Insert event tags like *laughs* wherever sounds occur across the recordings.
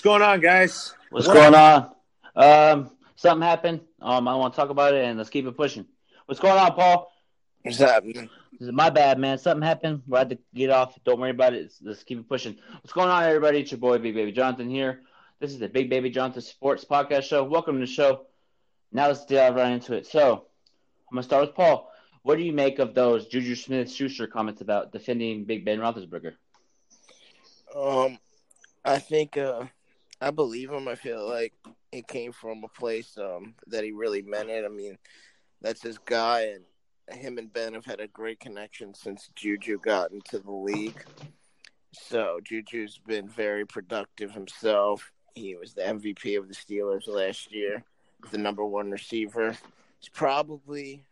What's going on, guys? What's what going on? Um, something happened. Um, I want to talk about it, and let's keep it pushing. What's going on, Paul? What's happening? This is my bad, man. Something happened. We had to get off. Don't worry about it. Let's keep it pushing. What's going on, everybody? It's your boy, Big Baby Jonathan here. This is the Big Baby Jonathan Sports Podcast Show. Welcome to the show. Now let's dive right into it. So I'm gonna start with Paul. What do you make of those Juju Smith-Schuster comments about defending Big Ben Roethlisberger? Um, I think uh, I believe him. I feel like it came from a place um, that he really meant it. I mean, that's his guy, and him and Ben have had a great connection since Juju got into the league. So Juju's been very productive himself. He was the MVP of the Steelers last year, the number one receiver. He's probably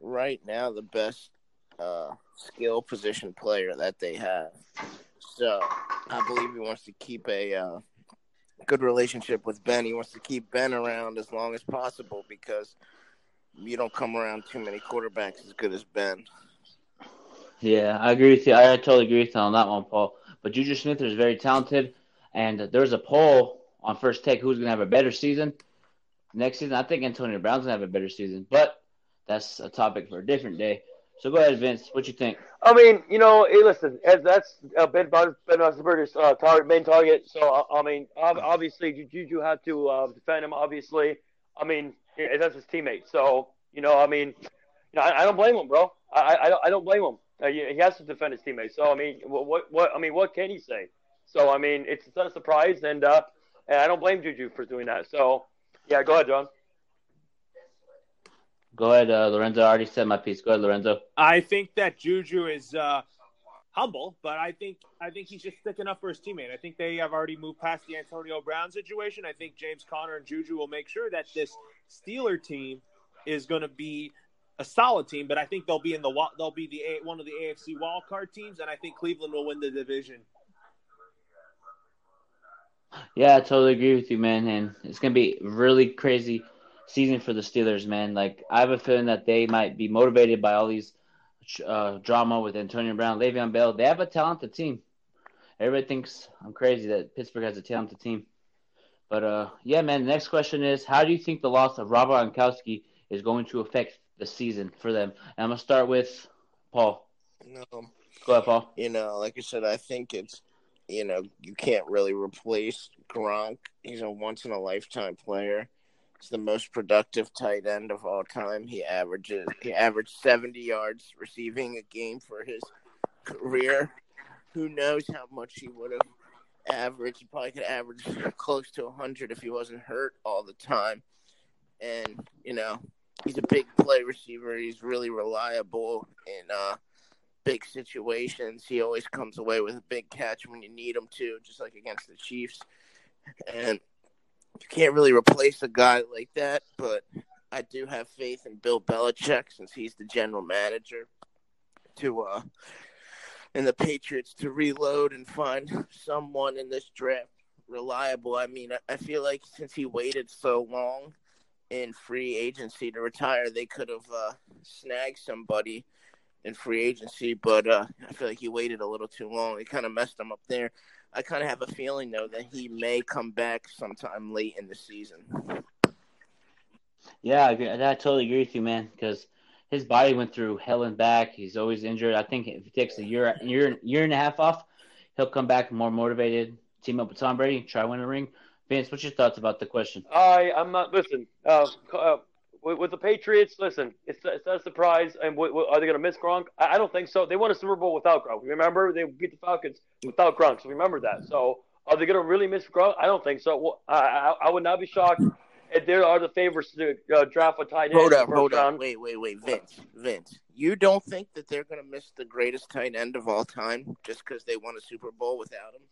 right now the best uh, skill position player that they have. So I believe he wants to keep a uh, good relationship with Ben. He wants to keep Ben around as long as possible because you don't come around too many quarterbacks as good as Ben. Yeah, I agree with you. I totally agree with you on that one, Paul. But Juju Smith is very talented, and there's a poll on First Take who's going to have a better season next season. I think Antonio Brown's going to have a better season, but that's a topic for a different day. So go ahead, Vince. What you think? I mean, you know, hey, listen, as that's uh, Ben Ben Roethlisberger's uh, target, main target. So uh, I mean, obviously, Juju had to uh, defend him. Obviously, I mean, that's his teammate. So you know, I mean, you know, I, I don't blame him, bro. I I don't, I don't blame him. Uh, he has to defend his teammate. So I mean, what, what I mean, what can he say? So I mean, it's not a surprise, and uh, and I don't blame Juju for doing that. So yeah, go ahead, John. Go ahead, uh, Lorenzo. I already said my piece. Go ahead, Lorenzo. I think that Juju is uh, humble, but I think I think he's just sticking up for his teammate. I think they have already moved past the Antonio Brown situation. I think James Conner and Juju will make sure that this Steeler team is going to be a solid team, but I think they'll be in the they'll be the one of the AFC wild card teams, and I think Cleveland will win the division. Yeah, I totally agree with you, man. And it's gonna be really crazy season for the Steelers, man. Like I have a feeling that they might be motivated by all these uh, drama with Antonio Brown, Le'Veon Bell. They have a talented team. Everybody thinks I'm crazy that Pittsburgh has a talented team. But uh, yeah, man. The next question is, how do you think the loss of Robert Gronkowski is going to affect the season for them? And I'm gonna start with Paul. No, go ahead, Paul. You know, like I said, I think it's you know you can't really replace Gronk. He's a once in a lifetime player. The most productive tight end of all time. He averages he averaged 70 yards receiving a game for his career. Who knows how much he would have averaged? He probably could average close to 100 if he wasn't hurt all the time. And you know, he's a big play receiver. He's really reliable in uh, big situations. He always comes away with a big catch when you need him to, just like against the Chiefs. And you can't really replace a guy like that, but I do have faith in Bill Belichick since he's the general manager to uh and the Patriots to reload and find someone in this draft reliable. I mean, I feel like since he waited so long in free agency to retire, they could have uh, snagged somebody in free agency, but uh, I feel like he waited a little too long. It kind of messed him up there. I kind of have a feeling though that he may come back sometime late in the season. Yeah, I, agree. I totally agree with you, man. Because his body went through hell and back. He's always injured. I think if he takes a year, year, year and a half off, he'll come back more motivated. Team up with Tom Brady, try win a ring. Vince, what's your thoughts about the question? I I'm not. Listen, uh, uh, with, with, the Patriots, listen, it's, it's not a surprise. And w- w- are they going to miss Gronk? I, I, don't think so. They won a Super Bowl without Gronk. Remember, they beat the Falcons without Gronk. So remember that. So are they going to really miss Gronk? I don't think so. Well, I, I, I would not be shocked if there are the favorites to uh, draft a tight end. Hold up, hold round. up, wait, wait, wait, Vince, Vince. You don't think that they're going to miss the greatest tight end of all time just because they won a Super Bowl without him?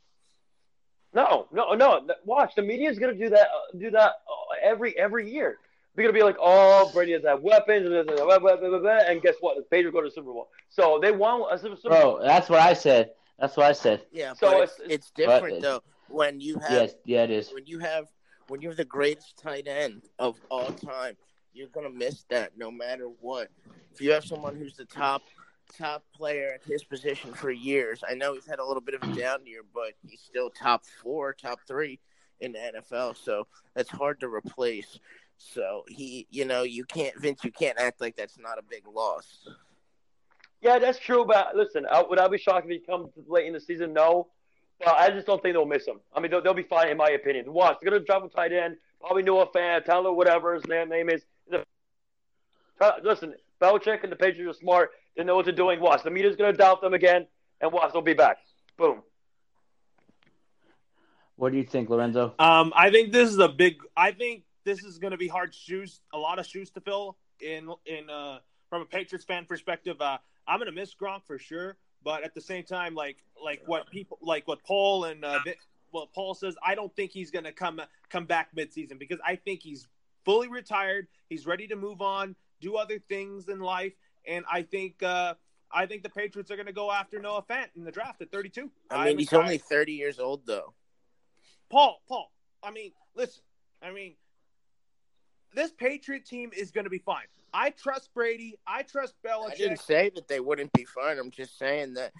No, no, no. Watch the media is going to do that. Uh, do that uh, every every year. They're gonna be like, oh, Brady has that weapons, and guess what? The Patriots go to the Super Bowl. So they won a Super Bowl. Bro, that's what I said. That's what I said. Yeah, so it's, it's, it's different but, though when you have yes, yeah, it is. When you have when you have the greatest tight end of all time, you're gonna miss that no matter what. If you have someone who's the top top player at his position for years, I know he's had a little bit of a down year, but he's still top four, top three. in the NFL. So that's hard to replace. So he, you know, you can't, Vince, you can't act like that's not a big loss. Yeah, that's true. But listen, I, would I be shocked if he comes late in the season? No. But I just don't think they'll miss him. I mean, they'll, they'll be fine, in my opinion. Watch, they're going to drop a tight end, probably Noah Fant, Tyler, whatever his name, name is. Listen, Belichick and the Patriots are smart. They know what they're doing. Watch, the media's going to doubt them again, and watch, they'll be back. Boom. What do you think, Lorenzo? Um, I think this is a big. I think this is going to be hard shoes, a lot of shoes to fill in in uh, from a Patriots fan perspective. Uh, I'm going to miss Gronk for sure, but at the same time, like like what people like what Paul and uh, what Paul says, I don't think he's going to come come back midseason because I think he's fully retired. He's ready to move on, do other things in life, and I think. Uh, I think the Patriots are going to go after Noah Fant in the draft at 32. I mean, he's only 30 years old, though. Paul, Paul. I mean, listen. I mean, this Patriot team is going to be fine. I trust Brady. I trust Belichick. I didn't say that they wouldn't be fine. I'm just saying that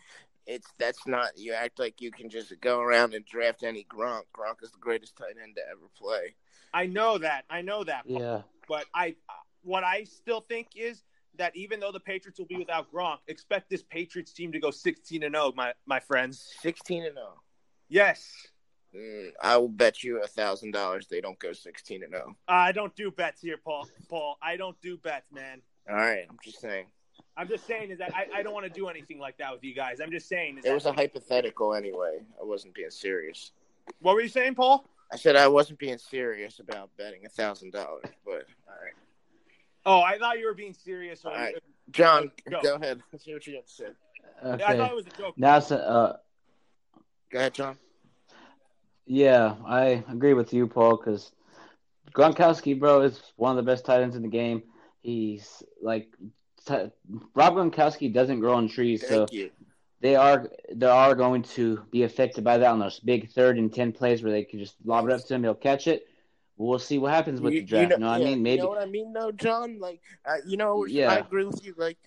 it's that's not. You act like you can just go around and draft any Gronk. Gronk is the greatest tight end to ever play. I know that. I know that. Yeah. But I, what I still think is that even though the Patriots will be without Gronk, expect this Patriots team to go 16 and 0, my my friends. 16 and 0. Yes. Mm, I will bet you a thousand dollars they don't go sixteen and zero. Oh. I don't do bets here, Paul. Paul, I don't do bets, man. All right, I'm just saying. I'm just saying is that I, I don't want to do anything like that with you guys. I'm just saying. it was a hypothetical anyway. I wasn't being serious. What were you saying, Paul? I said I wasn't being serious about betting a thousand dollars, but all right. Oh, I thought you were being serious. All right, John, go, go ahead. Let's see what you have to say. Okay. Yeah, I thought it was a joke. Now, uh, go ahead, John. Yeah, I agree with you, Paul, because Gronkowski, bro, is one of the best tight ends in the game. He's like t- Rob Gronkowski doesn't grow on trees, Thank so you. they are they are going to be affected by that on those big third and ten plays where they can just lob it up to him, he'll catch it. We'll see what happens with you, the draft. You know, yeah, I mean? Maybe you know what I mean, though, John. Like, uh, you know, yeah. I agree with you. Like,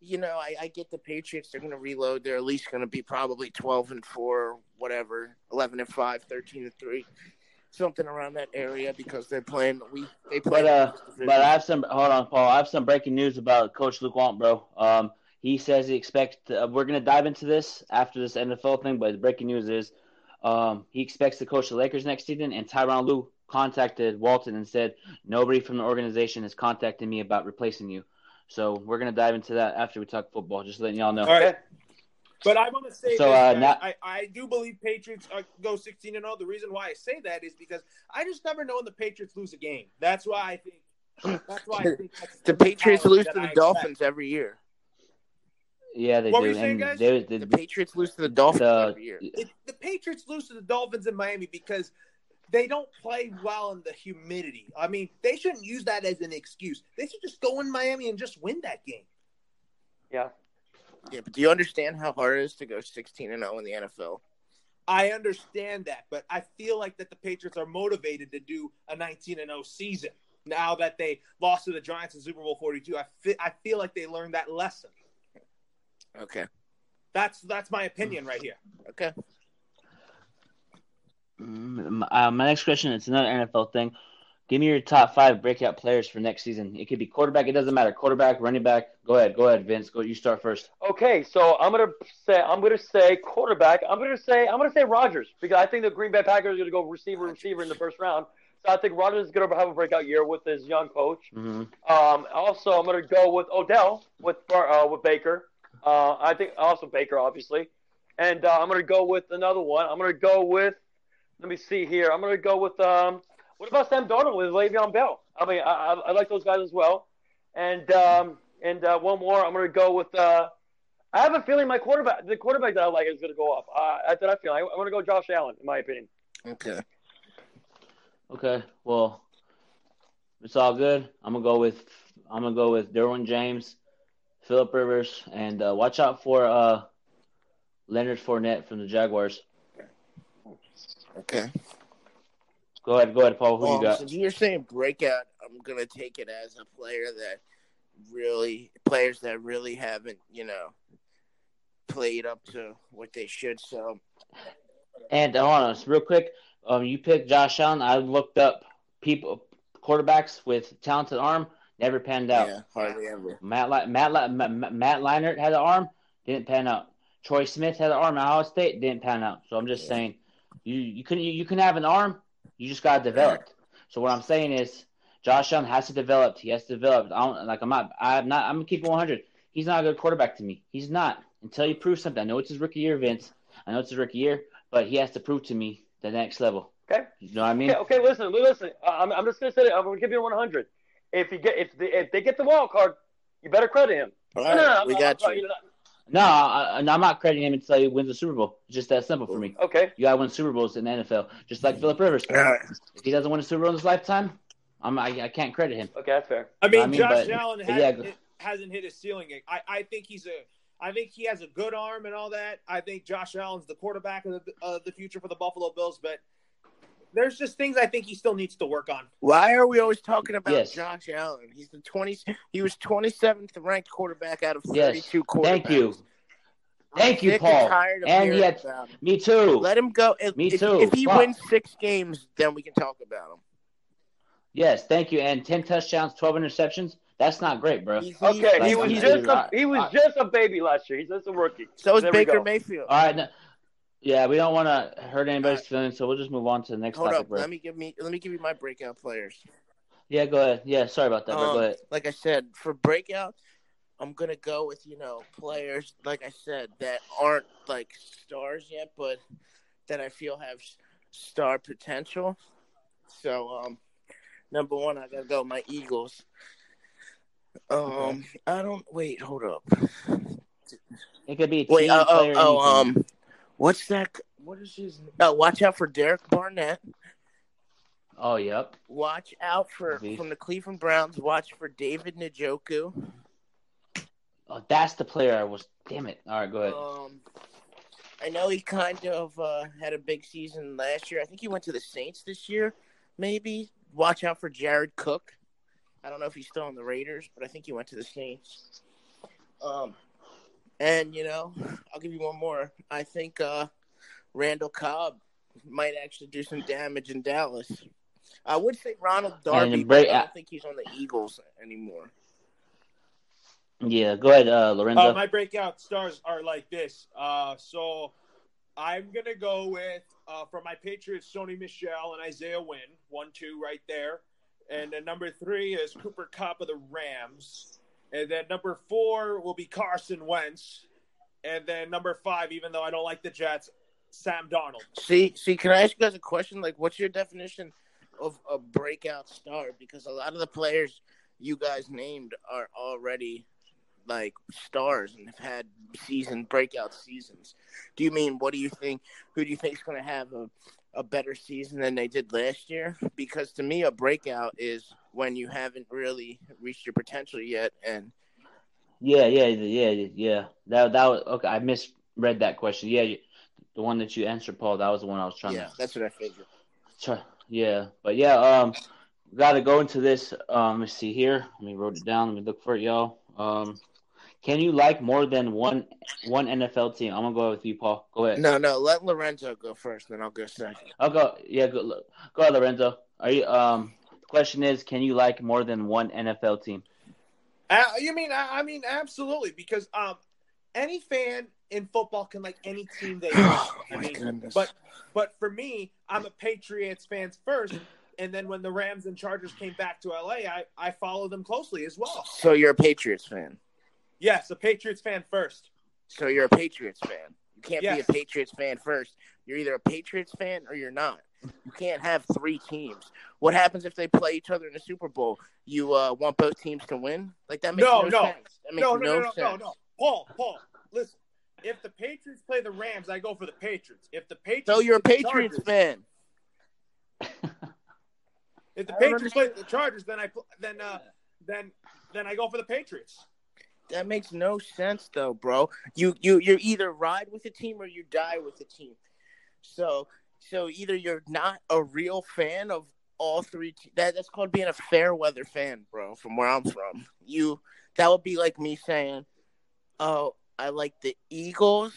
you know, I, I get the Patriots. They're going to reload. They're at least going to be probably 12 and 4, whatever, 11 and 5, 13 and 3, something around that area because they're playing. We they play. But uh, but I have some. Hold on, Paul. I have some breaking news about Coach Luke Walton, bro. Um, he says he expects. Uh, we're going to dive into this after this NFL thing, but the breaking news is, um, he expects to coach the Lakers next season, and Tyronn Lue contacted Walton and said nobody from the organization has contacted me about replacing you. So we're gonna dive into that after we talk football. Just letting y'all know. All right. But I want to say so, this, uh, not- I, I do believe Patriots are, go 16 and 0. The reason why I say that is because I just never know when the Patriots lose a game. That's why I think. That's why I think the Patriots lose to the Dolphins every year. Yeah, they what do. Were you saying, and guys? they, they, the Patriots lose to the Dolphins the, every year. It, the Patriots lose to the Dolphins in Miami because they don't play well in the humidity. I mean, they shouldn't use that as an excuse. They should just go in Miami and just win that game. Yeah. Yeah, but do you understand how hard it is to go 16 and 0 in the NFL? I understand that, but I feel like that the Patriots are motivated to do a 19 and 0 season now that they lost to the Giants in Super Bowl 42. I feel, I feel like they learned that lesson. Okay. That's that's my opinion right here. Okay. Uh, my next question is another NFL thing. Give me your top five breakout players for next season. It could be quarterback. It doesn't matter. Quarterback, running back. Go ahead. Go ahead, Vince. Go. You start first. Okay, so I'm gonna say I'm gonna say quarterback. I'm gonna say I'm gonna say Rodgers because I think the Green Bay Packers are gonna go receiver receiver in the first round. So I think Rodgers is gonna have a breakout year with his young coach. Mm-hmm. Um, also, I'm gonna go with Odell with uh, with Baker. Uh, I think also Baker obviously, and uh, I'm gonna go with another one. I'm gonna go with. Let me see here. I'm gonna go with um. What about Sam Darnold with Le'Veon Bell? I mean, I, I, I like those guys as well. And um, and uh, one more, I'm going to go with. Uh, I have a feeling my quarterback, the quarterback that I like, is going to go off. Uh, that's what I feel. I, I'm going to go Josh Allen, in my opinion. Okay. Okay. Well, it's all good. I'm gonna go with I'm gonna go with Derwin James, Philip Rivers, and uh, watch out for uh, Leonard Fournette from the Jaguars. Okay. Go ahead, go ahead, Paul. Who Well, you got? since you're saying breakout, I'm gonna take it as a player that really players that really haven't, you know, played up to what they should. So And hold on, real quick. um, you picked Josh Allen. I looked up people quarterbacks with talented arm, never panned out. Yeah, hardly ever. Matt Matt Li- Ma- Ma- Matt Leinart had an arm, didn't pan out. Troy Smith had an arm at Ohio State, didn't pan out. So I'm just Yeah. saying, you you can you, you can have an arm, you just got to develop. So what I'm saying is, Josh Allen has to develop. He has to develop. I don't like. I'm not. I'm not. I'm gonna keep 100. He's not a good quarterback to me. He's not until he proves something. I know it's his rookie year, Vince. I know it's his rookie year, but he has to prove to me the next level. Okay. You know what I mean? Okay, okay, listen, listen. I'm, I'm just gonna say it. I'm gonna give you 100. If you get if they, if they get the wild card, you better credit him. All No, no, no, we I'm- got I'm- you. Know, No, I, I'm not crediting him until he wins the Super Bowl. It's just that simple for me. Okay. You gotta win Super Bowls in the NFL, just like Philip Rivers. All right. If he doesn't win a Super Bowl in his lifetime, I'm I, I can't credit him. Okay, that's fair. I mean, I mean, Josh but- Allen but has, yeah, go- hasn't hit his ceiling. I, I think he's a. I think he has a good arm and all that. I think Josh Allen's the quarterback of the, of the future for the Buffalo Bills, but there's just things I think he still needs to work on. Why are we always talking about Yes. Josh Allen? He's the twenty. He was twenty seventh ranked quarterback out of Yes. thirty two quarterbacks. Thank you. Thank you, Paul. tired of And he hearing had about him. me too. Let him go. If, Me if- too. If he Fuck. wins six games, then we can talk about him. Yes, thank you. And ten touchdowns, twelve interceptions. That's not great, bro. He's- Okay, he's- he was just a I- he was I- just a baby last year. He's just a rookie. So is There Baker. Mayfield. All right. No, yeah, we don't want to hurt anybody's feelings, so we'll just move on to the next Hold topic, up. Let me give me. Let me give you my breakout players. Yeah, go ahead. Yeah, sorry about that. Um, Go ahead. Like I said, for breakout, I'm gonna go with you know players like I said that aren't like stars yet, but that I feel have star potential. So um, number one, I gotta go my Eagles. Um, I don't wait. Hold up. It could be a team Wait. Oh, oh, oh anything. um, what's that? What is his? Oh, watch out for Derek Barnett. Oh, yep. Watch out for Beast. from the Cleveland Browns. Watch for David Njoku. Oh, that's the player I was. Damn it. All right, go ahead. Um, I know he kind of uh, had a big season last year. I think he went to the Saints this year. Maybe watch out for Jared Cook. I don't know if he's still on the Raiders, but I think he went to the Saints. Um, and you know, I'll give you one more. I think uh, Randall Cobb might actually do some damage in Dallas. I would say Ronald Darby, And but break- I don't think he's on the Eagles anymore. Yeah, go ahead, uh, Lorenzo. Uh, my breakout stars are like this. Uh, so I'm gonna go with uh, for my Patriots, Sony Michel and Isaiah Wynn, one, two, right there. And then number three is Cooper Kupp of the Rams. And then number four will be Carson Wentz. And then number five, even though I don't like the Jets, Sam Darnold. See, see, can I ask you guys a question? Like, what's your definition of a breakout star? Because a lot of the players you guys named are already like stars and have had season breakout seasons. Do you mean what do you think? Who do you think is going to have a a better season than they did last year? Because to me, a breakout is when you haven't really reached your potential yet, and Yeah, yeah, yeah, yeah. That that was okay. I misread that question. Yeah, you- the one that you answered, Paul. That was the one I was trying yeah, to. that's what I figured. Try, yeah, but yeah, um, got to go into this. Um, let's see here. Let me wrote it down. Let me look for it, y'all. Um, can you like more than one one NFL team? I'm gonna go with you, Paul. Go ahead. No, no, let Lorenzo go first, then I'll go second. I'll go. Yeah, go. Go ahead, Lorenzo. Are you? Um, the question is, can you like more than one NFL team? Uh, you mean? I, I mean, absolutely, because um, any fan in football can like any team they *sighs* want. Oh I my mean, goodness. but but for me, I'm a Patriots fan first, and then when the Rams and Chargers came back to LA, I I follow them closely as well. So you're a Patriots fan. Yes, a Patriots fan first. So you're a Patriots fan. You can't be a Patriots fan first. You're either a Patriots fan or you're not. You can't have three teams. What happens if they play each other in the Super Bowl? You uh, want both teams to win? Like that makes No, no, no. sense. That makes No, no, no, no, no, no. Paul, Paul, listen. If the Patriots play the Rams, I go for the Patriots. If the Patriots, So you're a Patriots Chargers- fan. If the Patriots play the Chargers, then I then uh then then I go for the Patriots. That makes no sense though, bro. You you you either ride with a team or you die with a team. So so either you're not a real fan of all three. Te- that that's called being a fair weather fan, bro. From where I'm from, you that would be like me saying, "Oh, I like the Eagles,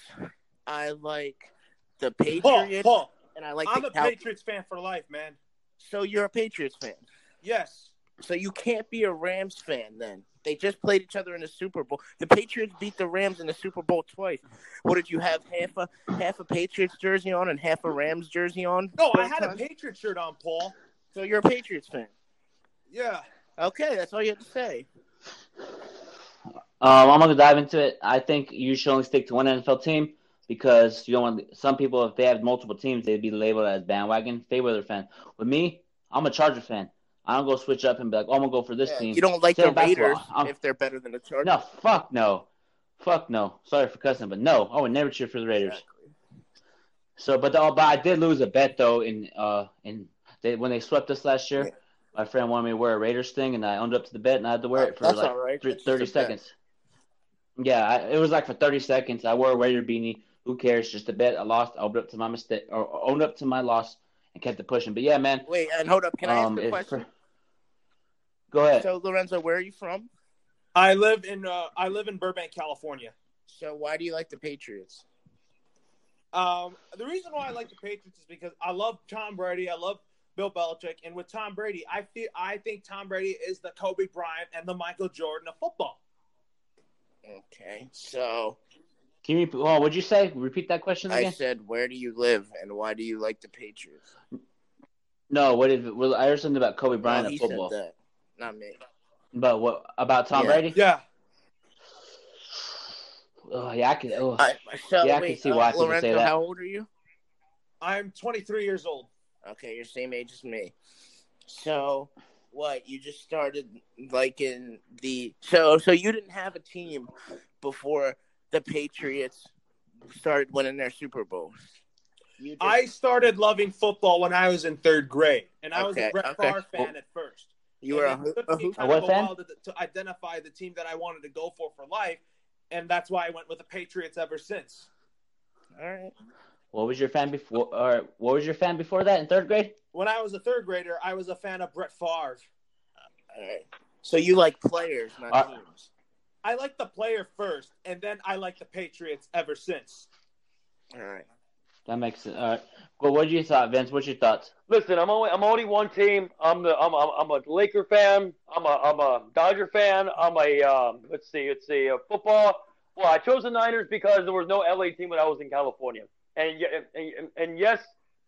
I like the Patriots, Paul, and I like I'm the a Patriots fan for life, man. So you're a Patriots fan. Yes. So you can't be a Rams fan then. They just played each other in the Super Bowl. The Patriots beat the Rams in the Super Bowl twice. What did you have half a half a Patriots jersey on and half a Rams jersey on? No, I both had a times? Patriots shirt on, Paul. So you're a Patriots fan. Yeah. Okay, that's all you have to say. Um, I'm gonna dive into it. I think you should only stick to one NFL team because you don't want some people if they have multiple teams they'd be labeled as bandwagon Fayweather fan. With me, I'm a Charger fan. I don't go switch up and be like, oh, I'm gonna go for this Yeah, team. you don't like Same the. Raiders if they're better than the Chargers. No, fuck no, fuck no. Sorry for cussing, but no, I would never cheer for the Raiders. Exactly. So, but the, but I did lose a bet though in uh in they, when they swept us last year. Yeah. My friend wanted me to wear a Raiders thing, and I owned up to the bet, and I had to wear it for like right. thr- That's just thirty bet. seconds. Yeah, I, it was like for thirty seconds. I wore a Raider beanie. Who cares? Just a bet. I lost. I owned up to my mistake, or owned up to my loss, and kept it pushing. But yeah, man. Wait, and hold up. Can I ask um, a question? Go ahead. So Lorenzo, where are you from? I live in uh, I live in Burbank, California. So why do you like the Patriots? Um, the reason why I like the Patriots is because I love Tom Brady. I love Bill Belichick, and with Tom Brady, I feel I think Tom Brady is the Kobe Bryant and the Michael Jordan of football. Okay, so Can you repeat? Oh, what'd you say? Repeat that question I again. said, where do you live and why do you like the Patriots? no. What did? Well, I heard something about Kobe Bryant No, and he football. Said that, not me. But what about Tom Yeah. Brady? Yeah, Oh, yeah, I can. Oh. I, so Yeah, I can wait, see uh, why people say that. how old are you? I'm 23 years old. Okay, you're same age as me. So, what? You just started like in the so so you didn't have a team before the Patriots started winning their Super Bowls. I started loving football when I was in third grade, and I was a Brett okay. Favre fan at first. You were a, And it took me kind of a while to, to identify the team that I wanted to go for for life, and that's why I went with the Patriots ever since. All right. What was your fan before? Or what was your fan before that in third grade? When I was a third grader, I was a fan of Brett Favre. All right. So you like players, not Uh, teams. I like the player first, and then I like the Patriots ever since. All right. That makes sense. All right. Well, what did you thought, Vince? What's your thoughts? Listen, I'm only I'm only one team. I'm the I'm I'm, I'm a Laker fan. I'm a I'm a Dodger fan. I'm a um, let's see let's see uh, football. Well, I chose the Niners because there was no LA team when I was in California. And y- and, and, and yes,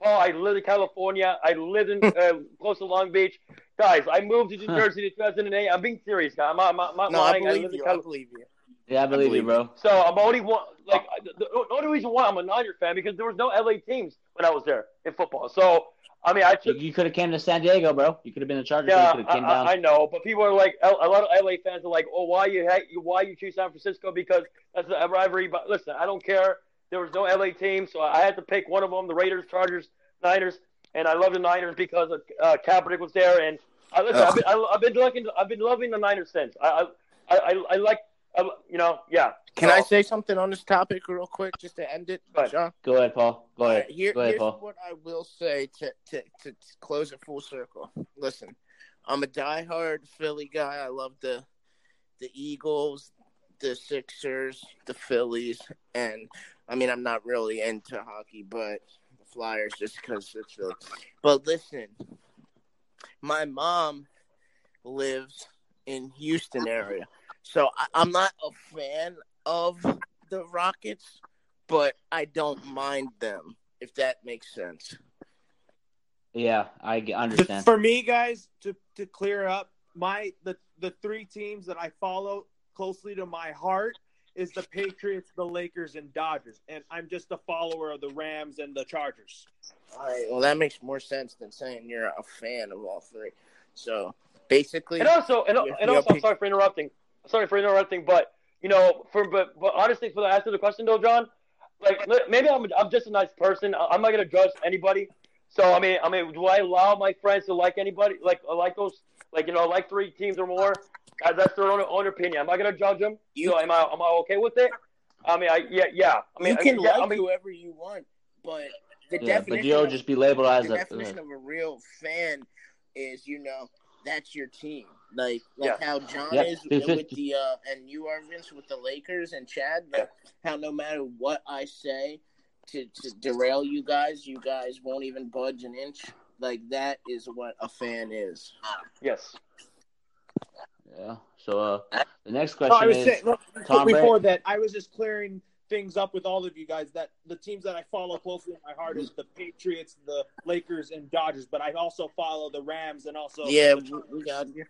Paul, I live in California. I live in uh, *laughs* close to Long Beach. Guys, I moved to New Jersey in 2008. I'm being serious, guys. I'm not, I'm not, I'm not No, I lying. I believe lived in you. I believe you. Yeah, I believe, believe you, bro. So I'm only one. Like the, the only reason why I'm a Niner fan because there was no LA teams when I was there in football. So I mean, I You, took. you could have came to San Diego, bro. You could have been a Charger. Yeah, you came I, down. I, I know, but people are like, a lot of LA fans are like, "Oh, why you why you choose San Francisco because that's a rivalry." But listen, I don't care. There was no LA team, so I had to pick one of them: the Raiders, Chargers, Niners, and I love the Niners because of, uh, Kaepernick was there. And I listen, I've been, I, I've been liking, I've been loving the Niners since. I, I, I, I like, I, you know, yeah. Can So- I say something on this topic real quick just to end it, Go ahead. John? Go ahead, Paul. Go ahead. right, here- Go ahead, here's Paul. what I will say to, to, to, to close it full circle. Listen, I'm a diehard Philly guy. I love the the Eagles, the Sixers, the Phillies, and I mean I'm not really into hockey, but the Flyers just because it's Philly. But listen, my mom lives in Houston area, so I, I'm not a fan of the Rockets, but I don't mind them if that makes sense. Yeah, I understand. For me, guys, to to clear up my the the three teams that I follow closely to my heart is the Patriots, the Lakers, and Dodgers, and I'm just a follower of the Rams and the Chargers. All right, well, that makes more sense than saying you're a fan of all three. So basically, And also, and, You're- and you're also, sorry for interrupting. Sorry for interrupting, but you know, for but but honestly, for the answer to the question though, John, like maybe I'm I'm just a nice person. I- I'm not gonna judge anybody. So I mean, I mean, do I allow my friends to like anybody, like like those, like you know, like three teams or more? Uh, that's their own, own opinion. I'm not gonna judge them. You- so am I am I okay with it? I mean, I yeah yeah. I mean, you can yeah, like I mean, whoever you want, but the yeah, definition but you'll of, just be labeled as the a. definition of a real fan is you know that's your team. Like like Yeah. how John Yep. is This is- with the uh, and you are Vince with the Lakers and Chad. Like, How no matter what I say to, to derail you guys. You guys won't even budge an inch. Like that is what a fan is. Yes. Yeah. So uh, the next No, question I was is saying look, Tom before that. I was just clearing things up with all of you guys. That the teams that I follow closely in my heart is the Patriots, the Lakers, and Dodgers. But I also follow the Rams and also Yeah, we, we got you.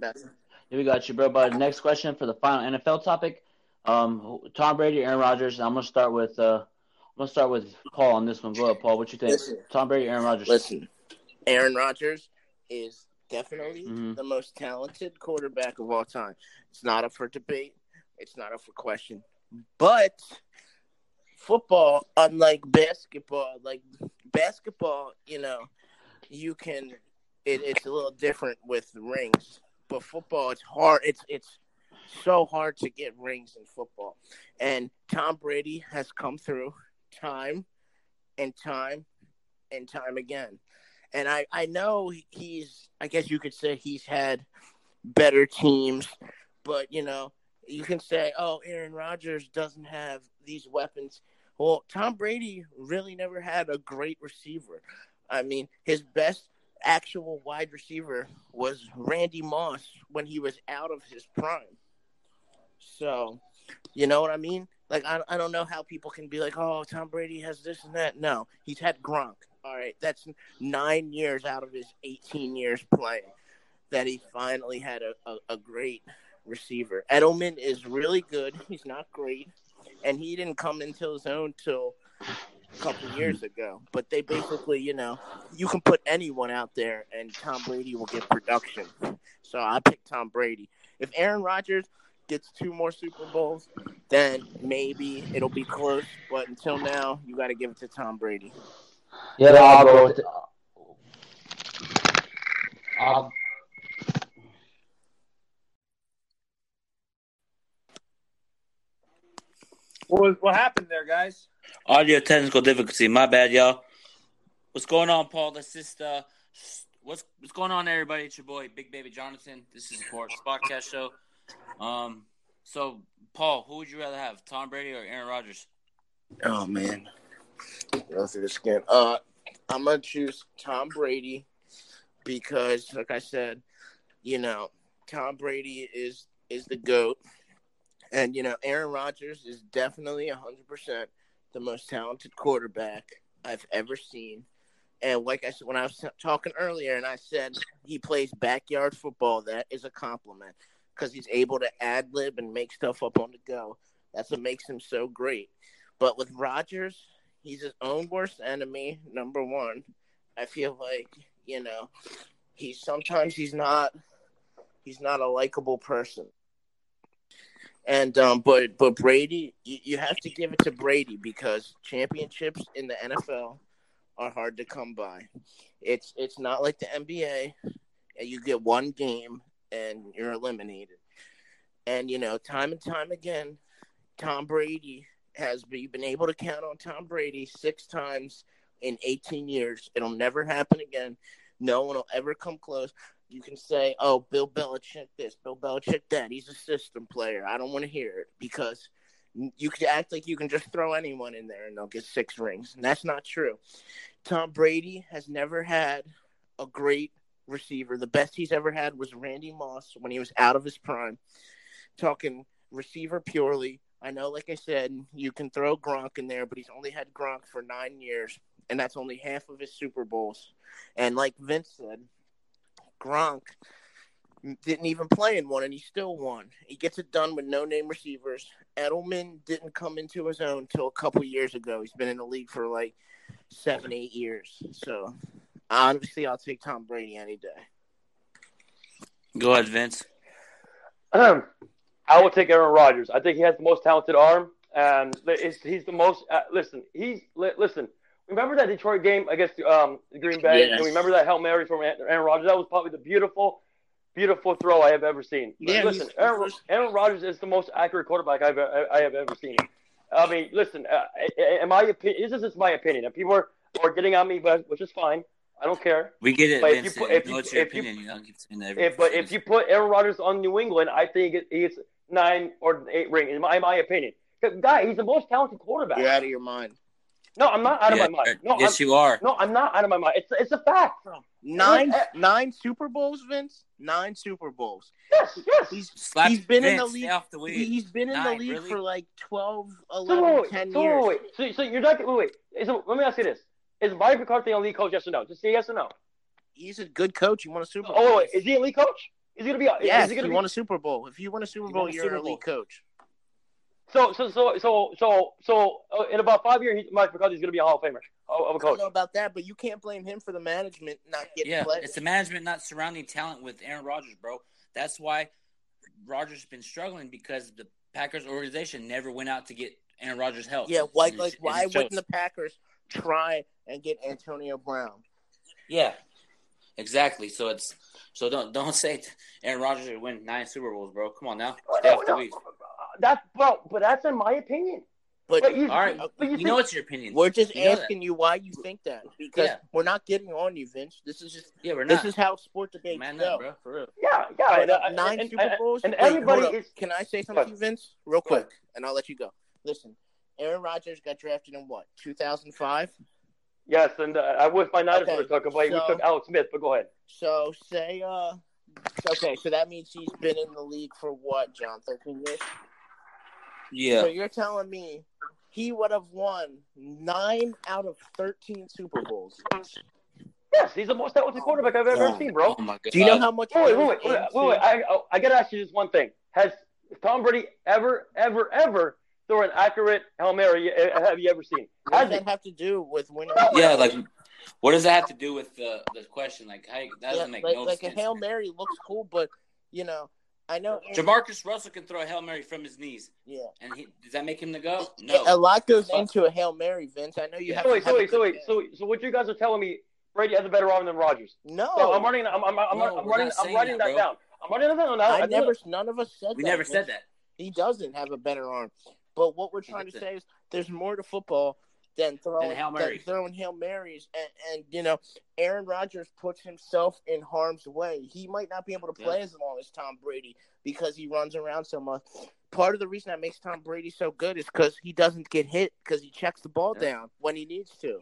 Here we got you, bro. But next question for the final NFL topic. Um, Tom Brady, Aaron Rodgers. I'm gonna start with uh, I'm gonna start with Paul on this one. Go ahead, Paul. What you think? Listen. Tom Brady, Aaron Rodgers. Listen, Aaron Rodgers is definitely Mhm. the most talented quarterback of all time. It's not up for debate. It's not up for question. But football, unlike basketball, like basketball, you know, you can. It, it's a little different with rings, but football, it's hard. It's it's so hard to get rings in football, and Tom Brady has come through time and time and time again. And I, I know he's, I guess you could say he's had better teams, but, you know, you can say, oh, Aaron Rodgers doesn't have these weapons. Well, Tom Brady really never had a great receiver. I mean, his best actual wide receiver was Randy Moss when he was out of his prime. So, you know what I mean? Like, I, I don't know how people can be like, oh, Tom Brady has this and that. No, he's had Gronk. All right, that's nine years out of his 18 years playing that he finally had a, a, a great receiver. Edelman is really good. He's not great, and he didn't come into his own till a couple years *laughs* ago. But they basically, you know, you can put anyone out there, and Tom Brady will get production. So I pick Tom Brady. If Aaron Rodgers gets two more Super Bowls, then maybe it'll be close. But until now, you got to give it to Tom Brady. Yeah, I'll go with it. I'll, What, what happened there, guys? Audio technical difficulty. My bad, y'all. What's going on, Paul? This is uh, what's what's going on, everybody? It's your boy, Big Baby Jonathan. This is Sports Podcast Show. Um, so Paul, who would you rather have, Tom Brady or Aaron Rodgers? Oh man, go through the skin. Uh, I'm gonna choose Tom Brady because, like I said, you know, Tom Brady is is the goat, and you know, Aaron Rodgers is definitely hundred percent the most talented quarterback I've ever seen. And like I said, when I was talking earlier, and I said he plays backyard football, that is a compliment because he's able to ad lib and make stuff up on the go. That's what makes him so great. But with Rodgers, he's his own worst enemy. Number one, I feel like you know he's sometimes he's not he's not a likable person. And um, but but Brady, you, you have to give it to Brady because championships in the NFL are hard to come by. It's it's not like the NBA, you get one game and you're eliminated. And you know, time and time again, Tom Brady has been able to count on Tom Brady six times in 18 years. It'll never happen again. No one will ever come close. You can say, "Oh, Bill Belichick this, Bill Belichick that." He's a system player. I don't want to hear it because you could act like you can just throw anyone in there and they'll get six rings, and that's not true. Tom Brady has never had a great receiver. The best he's ever had was Randy Moss when he was out of his prime. Talking receiver purely. I know, like I said, you can throw Gronk in there, but he's only had Gronk for nine years, and that's only half of his Super Bowls. And like Vince said, Gronk didn't even play in one, and he still won. He gets it done with no name receivers. Edelman didn't come into his own until a couple years ago. He's been in the league for like seven, eight years. So honestly, I'll take Tom Brady any day. Go ahead, Vince. *clears throat* I will take Aaron Rodgers. I think he has the most talented arm, and he's, he's the most. Uh, listen, he's listen. Remember that Detroit game against um, Green Bay? Yes. And remember that hail mary from Aaron Rodgers? That was probably the beautiful, beautiful throw I have ever seen. Yeah, listen, he's- Aaron, Aaron Rodgers is the most accurate quarterback I've I, I have ever seen. I mean, listen, uh, in my opinion, this is just my opinion, and people are, are getting on me, but which is fine. I don't care. We get it, But if you put- You if you- it's your if you- opinion. You don't keep saying that. If, but if you put Aaron Rodgers on New England, I think it, he's nine or eight ring in my, in my opinion. 'Cause, Guy, he's the most talented quarterback. You're out of your mind. No, I'm not out Yeah, of my mind. No, yes, I'm, you are. no, I'm not out of my mind. It's it's a fact. Nine nine Super Bowls, Vince. Nine Super Bowls. Yes, yes. He's Slap he's been in the league. off the weed. He's been in the league really? for like 12, So 11, wait, wait, 10 so years. wait, wait. So, so you're not wait, wait. So let me ask you this: Is Mike McCarthy a league coach? Yes or no? Just say yes or no. He's a good coach. He won a Super oh, Bowl. Oh, wait, is he a league coach? Is he gonna be? yes, is he he gonna be? won a Super Bowl. If you win a Super He Bowl, won a you're Super a league Bowl. coach. So, so, so, so, so, so, uh, in about five years, he, Mike McCarthy's gonna be a Hall of Famer of, of a I don't know about that, but you can't blame him for the management not getting Yeah, players. it's the management not surrounding talent with Aaron Rodgers, bro. That's why Rodgers has been struggling because the Packers organization never went out to get Aaron Rodgers' help. Yeah, like like it- it why wouldn't the Packers try and get Antonio Brown? Yeah, exactly. So it's so don't don't *laughs* say Aaron Rodgers would win nine Super Bowls, bro. Come on now, Oh, stay no, off the no. Weed. That's well, but that's in my opinion. But But you, All right, but you, you know it's your opinion. we're just You asking you why you think that because Yeah. we're not getting on you, Vince. This is just Yeah, we're not. this is how sport debates Man go. up, bro. For real. yeah, yeah. But, and, uh, nine and, Super and- Bowls, and Wait, everybody hold is. Can I say something, Go Vince, real quick, and I'll let you go. Listen, Aaron Rodgers got drafted in what 2005. Yes, and uh, I wish my Niners Okay, would have took him, but we took Alex Smith. But go ahead. So say, uh, okay, so that means he's been in the league for what, John? 13 years. Yeah. So you're telling me he would have won nine out of 13 Super Bowls. Yes, he's the most talented quarterback I've ever Oh, seen, bro. Oh my god. Do you know how much? Wait, wait, wait, wait, wait, wait. I, I, I gotta ask you just one thing. Has Tom Brady ever, ever, ever thrown an accurate Hail Mary uh, have you ever seen? What Has does he? that have to do with winning? Yeah, like what does that have to do with the the question? Like, how, that doesn't make like, no like a hail mary looks cool, but you know, I know. JaMarcus Russell can throw a hail mary from his knees, Yeah, and he, does that make him the go? No. a lot goes Fuck. into a hail mary, Vince. I know you Yeah. have. So to wait, have so wait, so wait, so so what you guys are telling me? Brady has a better arm than Rodgers. no, So I'm running. I'm, I'm, I'm, No, I'm running. I'm saying writing that, that, down. I'm writing that down. Now. I did never. it. None of us said we that. never Vince. said that. He doesn't have a better arm. But what we're trying to it. say is there's more to football than throwing Than Hail than Marys. throwing hail marys. And, and you know, Aaron Rodgers puts himself in harm's way. He might not be able to play Yeah. as long as Tom Brady because he runs around so much. Part of the reason that makes Tom Brady so good is because he doesn't get hit because he checks the ball Yeah. down when he needs to.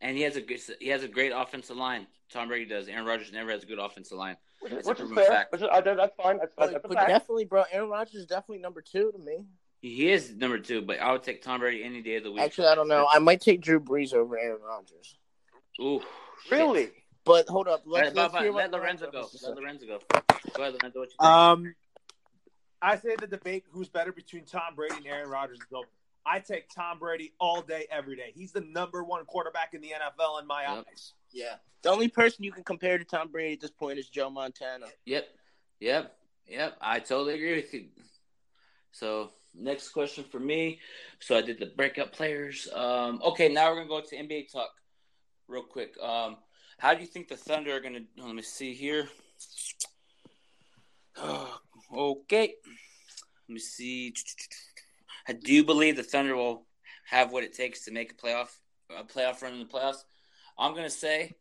And he has a good he has a great offensive line. Tom Brady does. Aaron Rodgers never has a good offensive line. Which, That's which is fair. Which is, that- that's fine. That's, that's, But, that's but definitely, bro, Aaron Rodgers is definitely number two to me. He is number two, but I would take Tom Brady any day of the week. Actually, I don't know. I might take Drew Brees over Aaron Rodgers. Ooh, Really? But hold up, Let, let's, let's hear let what Lorenzo go. has to say. Let Lorenzo go. Go ahead, Lorenzo. What you think? Um, I say the debate who's better between Tom Brady and Aaron Rodgers is over. I take Tom Brady all day, every day. He's the number one quarterback in the NFL in my Yep. eyes. Yeah. The only person you can compare to Tom Brady at this point is Joe Montana. Yep, yep, yep. I totally agree with you. So next question for me. So I did the breakout players. Um, okay, now we're gonna go to NBA talk real quick. Um, how do you think the Thunder are gonna? Let me see here. *sighs* okay, let me see. Do you believe the Thunder will have what it takes to make a playoff a playoff run in the playoffs? I'm gonna say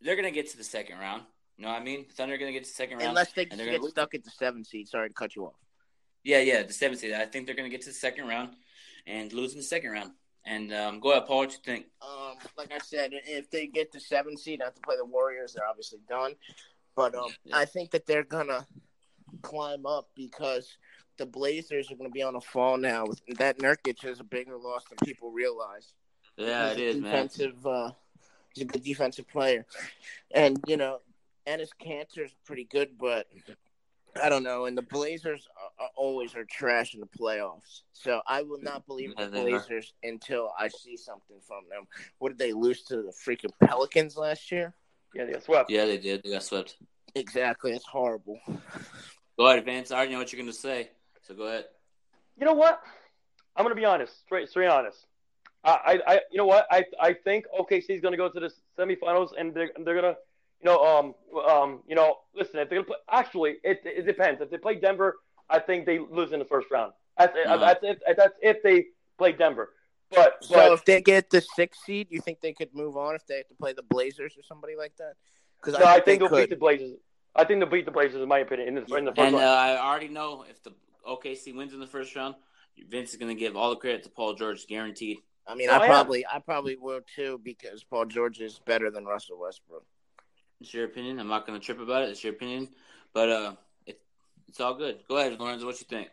they're gonna get to the second round. You know what I mean? Thunder are gonna get to the second round. Unless they get gonna stuck at the seven seed. Sorry to cut you off. Yeah, yeah, the seventh seed. I think they're going to get to the second round and lose in the second round. And um, go ahead, Paul. What you think? Um, like I said, if they get the seven seed, have to play the Warriors. They're obviously done. But um, Yeah. I think that they're gonna climb up because the Blazers are gonna be on a fall now. That Nurkic is a bigger loss than people realize. Yeah, He's it man. defensive, Uh, he's a good defensive player, and you know, Enes is pretty good, but I don't know. And the Blazers are, are always are trash in the playoffs, so I will not believe Yeah, the they are. Blazers until I see something from them. What did they lose to the freaking Pelicans last year? Yeah, they got swept. Yeah, they did. They got swept. Exactly, it's horrible. Go ahead, Vance. I already know what you're going to say. So go ahead. You know what? I'm gonna be honest, straight, straight honest. I, I, I you know what? I, I think OKC is gonna go to the semifinals, and they're, they're gonna, you know, um, um, you know, listen, if they're gonna play, actually, it, it depends. If they play Denver, I think they lose in the first round. That's, Uh-huh. that's if that's if they play Denver. But, So but if they get the sixth seed, you think they could move on if they have to play the Blazers or somebody like that? Because no, I think they they'll beat the Blazers. I think they'll beat the Blazers, in my opinion, in the, in the first And uh. I already know if the OKC wins in the first round, Vince is going to give all the credit to Paul George, guaranteed. I mean, Oh, I yeah. probably, I probably will too because Paul George is better than Russell Westbrook. It's your opinion. I'm not going to trip about it. It's your opinion, but uh, it, it's all good. Go ahead, Lorenzo. What you think?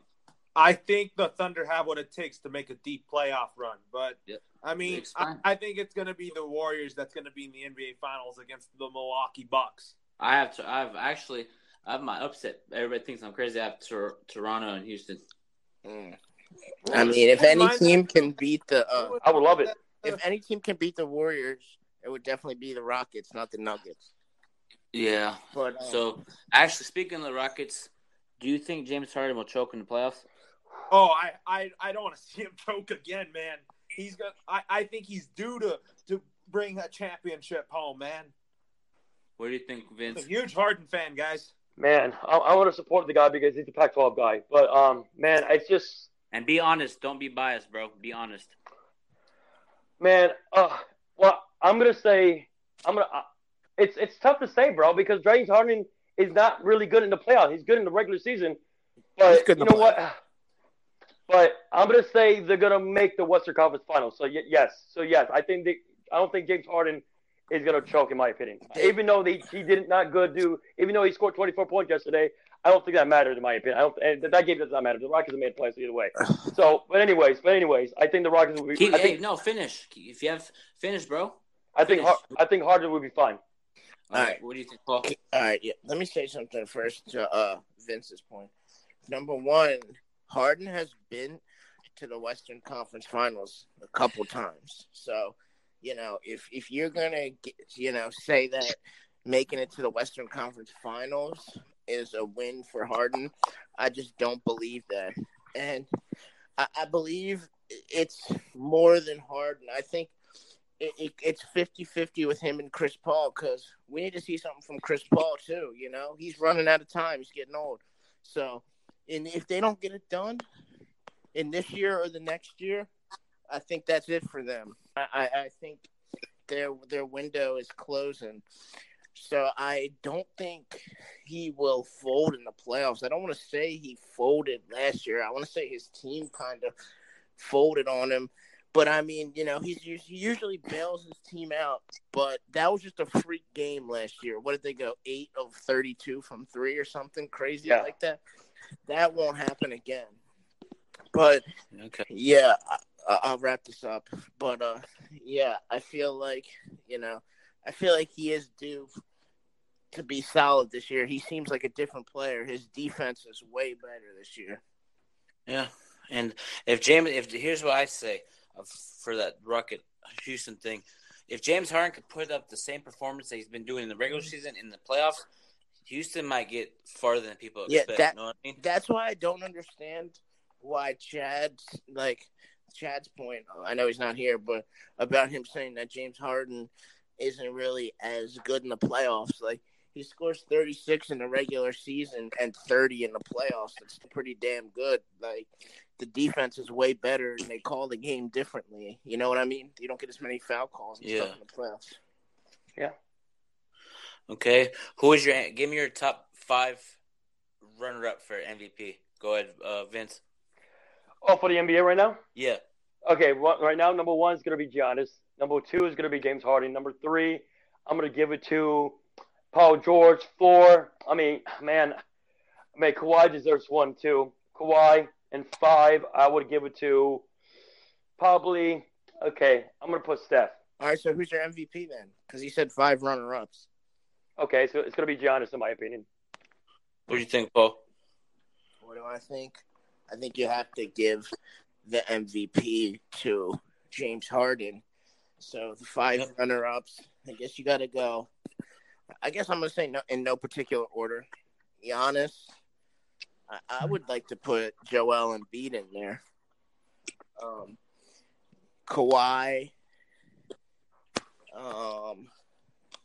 I think the Thunder have what it takes to make a deep playoff run, but Yep. I mean, I. I think it's going to be the Warriors that's going to be in the NBA Finals against the Milwaukee Bucks. I have to. I've actually. I have my upset. Everybody thinks I'm crazy. I have Tor- Toronto and Houston. Mm. I mean, if any team can beat the, uh, I would love it. if any team can beat the Warriors, it would definitely be the Rockets, not the Nuggets. Yeah. But uh, So actually, speaking of the Rockets, do you think James Harden will choke in the playoffs? Oh, I, I, I don't want to see him *laughs* choke again, man. He's got. I, I think he's due to to bring a championship home, man. What do you think, I'm Vince? a huge Harden fan, guys. Man, I, I want to support the guy because he's a Pac-12 guy. But um, man, it's just And be honest. Don't be biased, bro. Be honest. man. Uh, well, I'm gonna say I'm gonna. It's it's tough to say, bro, because James Harden is not really good in the playoffs. He's good in the regular season, but He's good you in the know what? *sighs* But I'm gonna say they're gonna make the Western Conference Finals. So y- yes, so yes, I think they, I don't think James Harden is gonna choke, in my opinion. Even though they, he did not good do, even though he scored 24 points yesterday, I don't think that matters, in my opinion. I don't. And that game does not matter. The Rockets have made plays either way. *sighs* So, but anyways, but anyways, I think the Rockets will be. Keep, I hey, think no, finish. If you have finish, bro. I think finish. Har- I think Harden will be fine. All right. What do you think, Paul? All right, yeah. Let me say something first to uh, Vince's point. Number one, Harden has been to the Western Conference Finals a couple times. So, you know, if if you're gonna, get, you know, say that making it to the Western Conference Finals is a win for Harden, I just don't believe that. And I, I believe it's more than Harden. I think it, it, it's 50-50 with him and Chris Paul because we need to see something from Chris Paul too. You know, he's running out of time. He's getting old. So, and if they don't get it done in this year or the next year, I think that's it for them. I, I, I think their their window is closing. So I don't think he will fold in the playoffs. I don't want to say he folded last year. I want to say his team kind of folded on him. But I mean, you know, he's us- he usually bails his team out. But that was just a freak game last year. What did they go eight of thirty-two from three or something crazy Yeah. like that? That won't happen again. But Okay. yeah, I, I'll wrap this up. But uh, yeah, I feel like you know, I feel like he is due to be solid this year. He seems like a different player. His defense is way better this year. Yeah. And if James, if here's what I say for that Rocket Houston thing, if James Harden could put up the same performance that he's been doing in the regular season in the playoffs, Houston might get farther than people Yeah, expect. that- you know what I mean? That's why I don't understand why Chad's like Chad's point. I know he's not here, but about him saying that James Harden isn't really as good in the playoffs. Like he scores 36 in the regular season and 30 in the playoffs. That's pretty damn good. Like the defense is way better and they call the game differently. You know what I mean? You don't get as many foul calls and stuff in the playoffs. Yeah. Okay. Who is your? Give me your top five runner-up for MVP. Go ahead, uh, Vince. Oh, for the NBA right now. Yeah. Okay, well, right now, number one is going to be Giannis. Number two is going to be James Harden. Number three, I'm going to give it to Paul George. Four, I mean, man, I mean, Kawhi deserves one too. Kawhi. And five, I would give it to probably, okay, I'm going to put Steph. All right, so who's your MVP then? Because he said five runner-ups. Okay, so it's going to be Giannis, in my opinion. What do you think, Paul? What do I think? I think you have to give the MVP to James Harden. So the five Yep. runner-ups. I guess you got to go. I guess I'm gonna say no, in no particular order. Giannis. I, would like to put Joel and Embiid in there. Um, Kawhi. Um,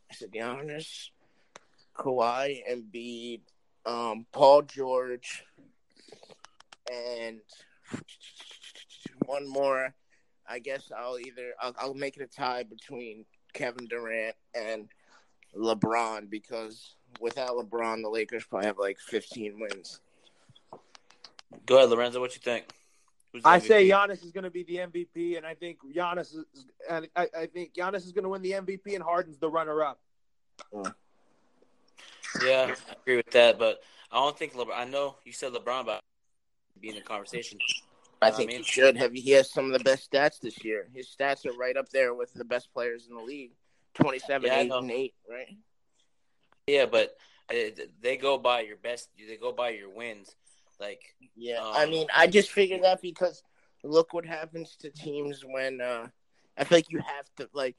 I said Giannis, Kawhi, Embiid, um, Paul George, and one more. I guess I'll either I'll, I'll make it a tie between Kevin Durant and LeBron because without LeBron, the Lakers probably have like 15 wins. Go ahead, Lorenzo. What you think? Who's the I say MVP? Giannis is going to be the MVP, and I think Giannis is, and I, I think Giannis is going to win the MVP, and Harden's the runner-up. Yeah, I agree with that, but I don't think LeBron. I know you said LeBron about being in the conversation. I I think mean- he should have. He has some of the best stats this year. His stats are right up there with the best players in the league. 27, Yeah, 8, and 8, right? Yeah, but uh, they go by your best. They go by your wins. Like Yeah. Um, I mean, I just figured that because look what happens to teams when uh I feel like you have to like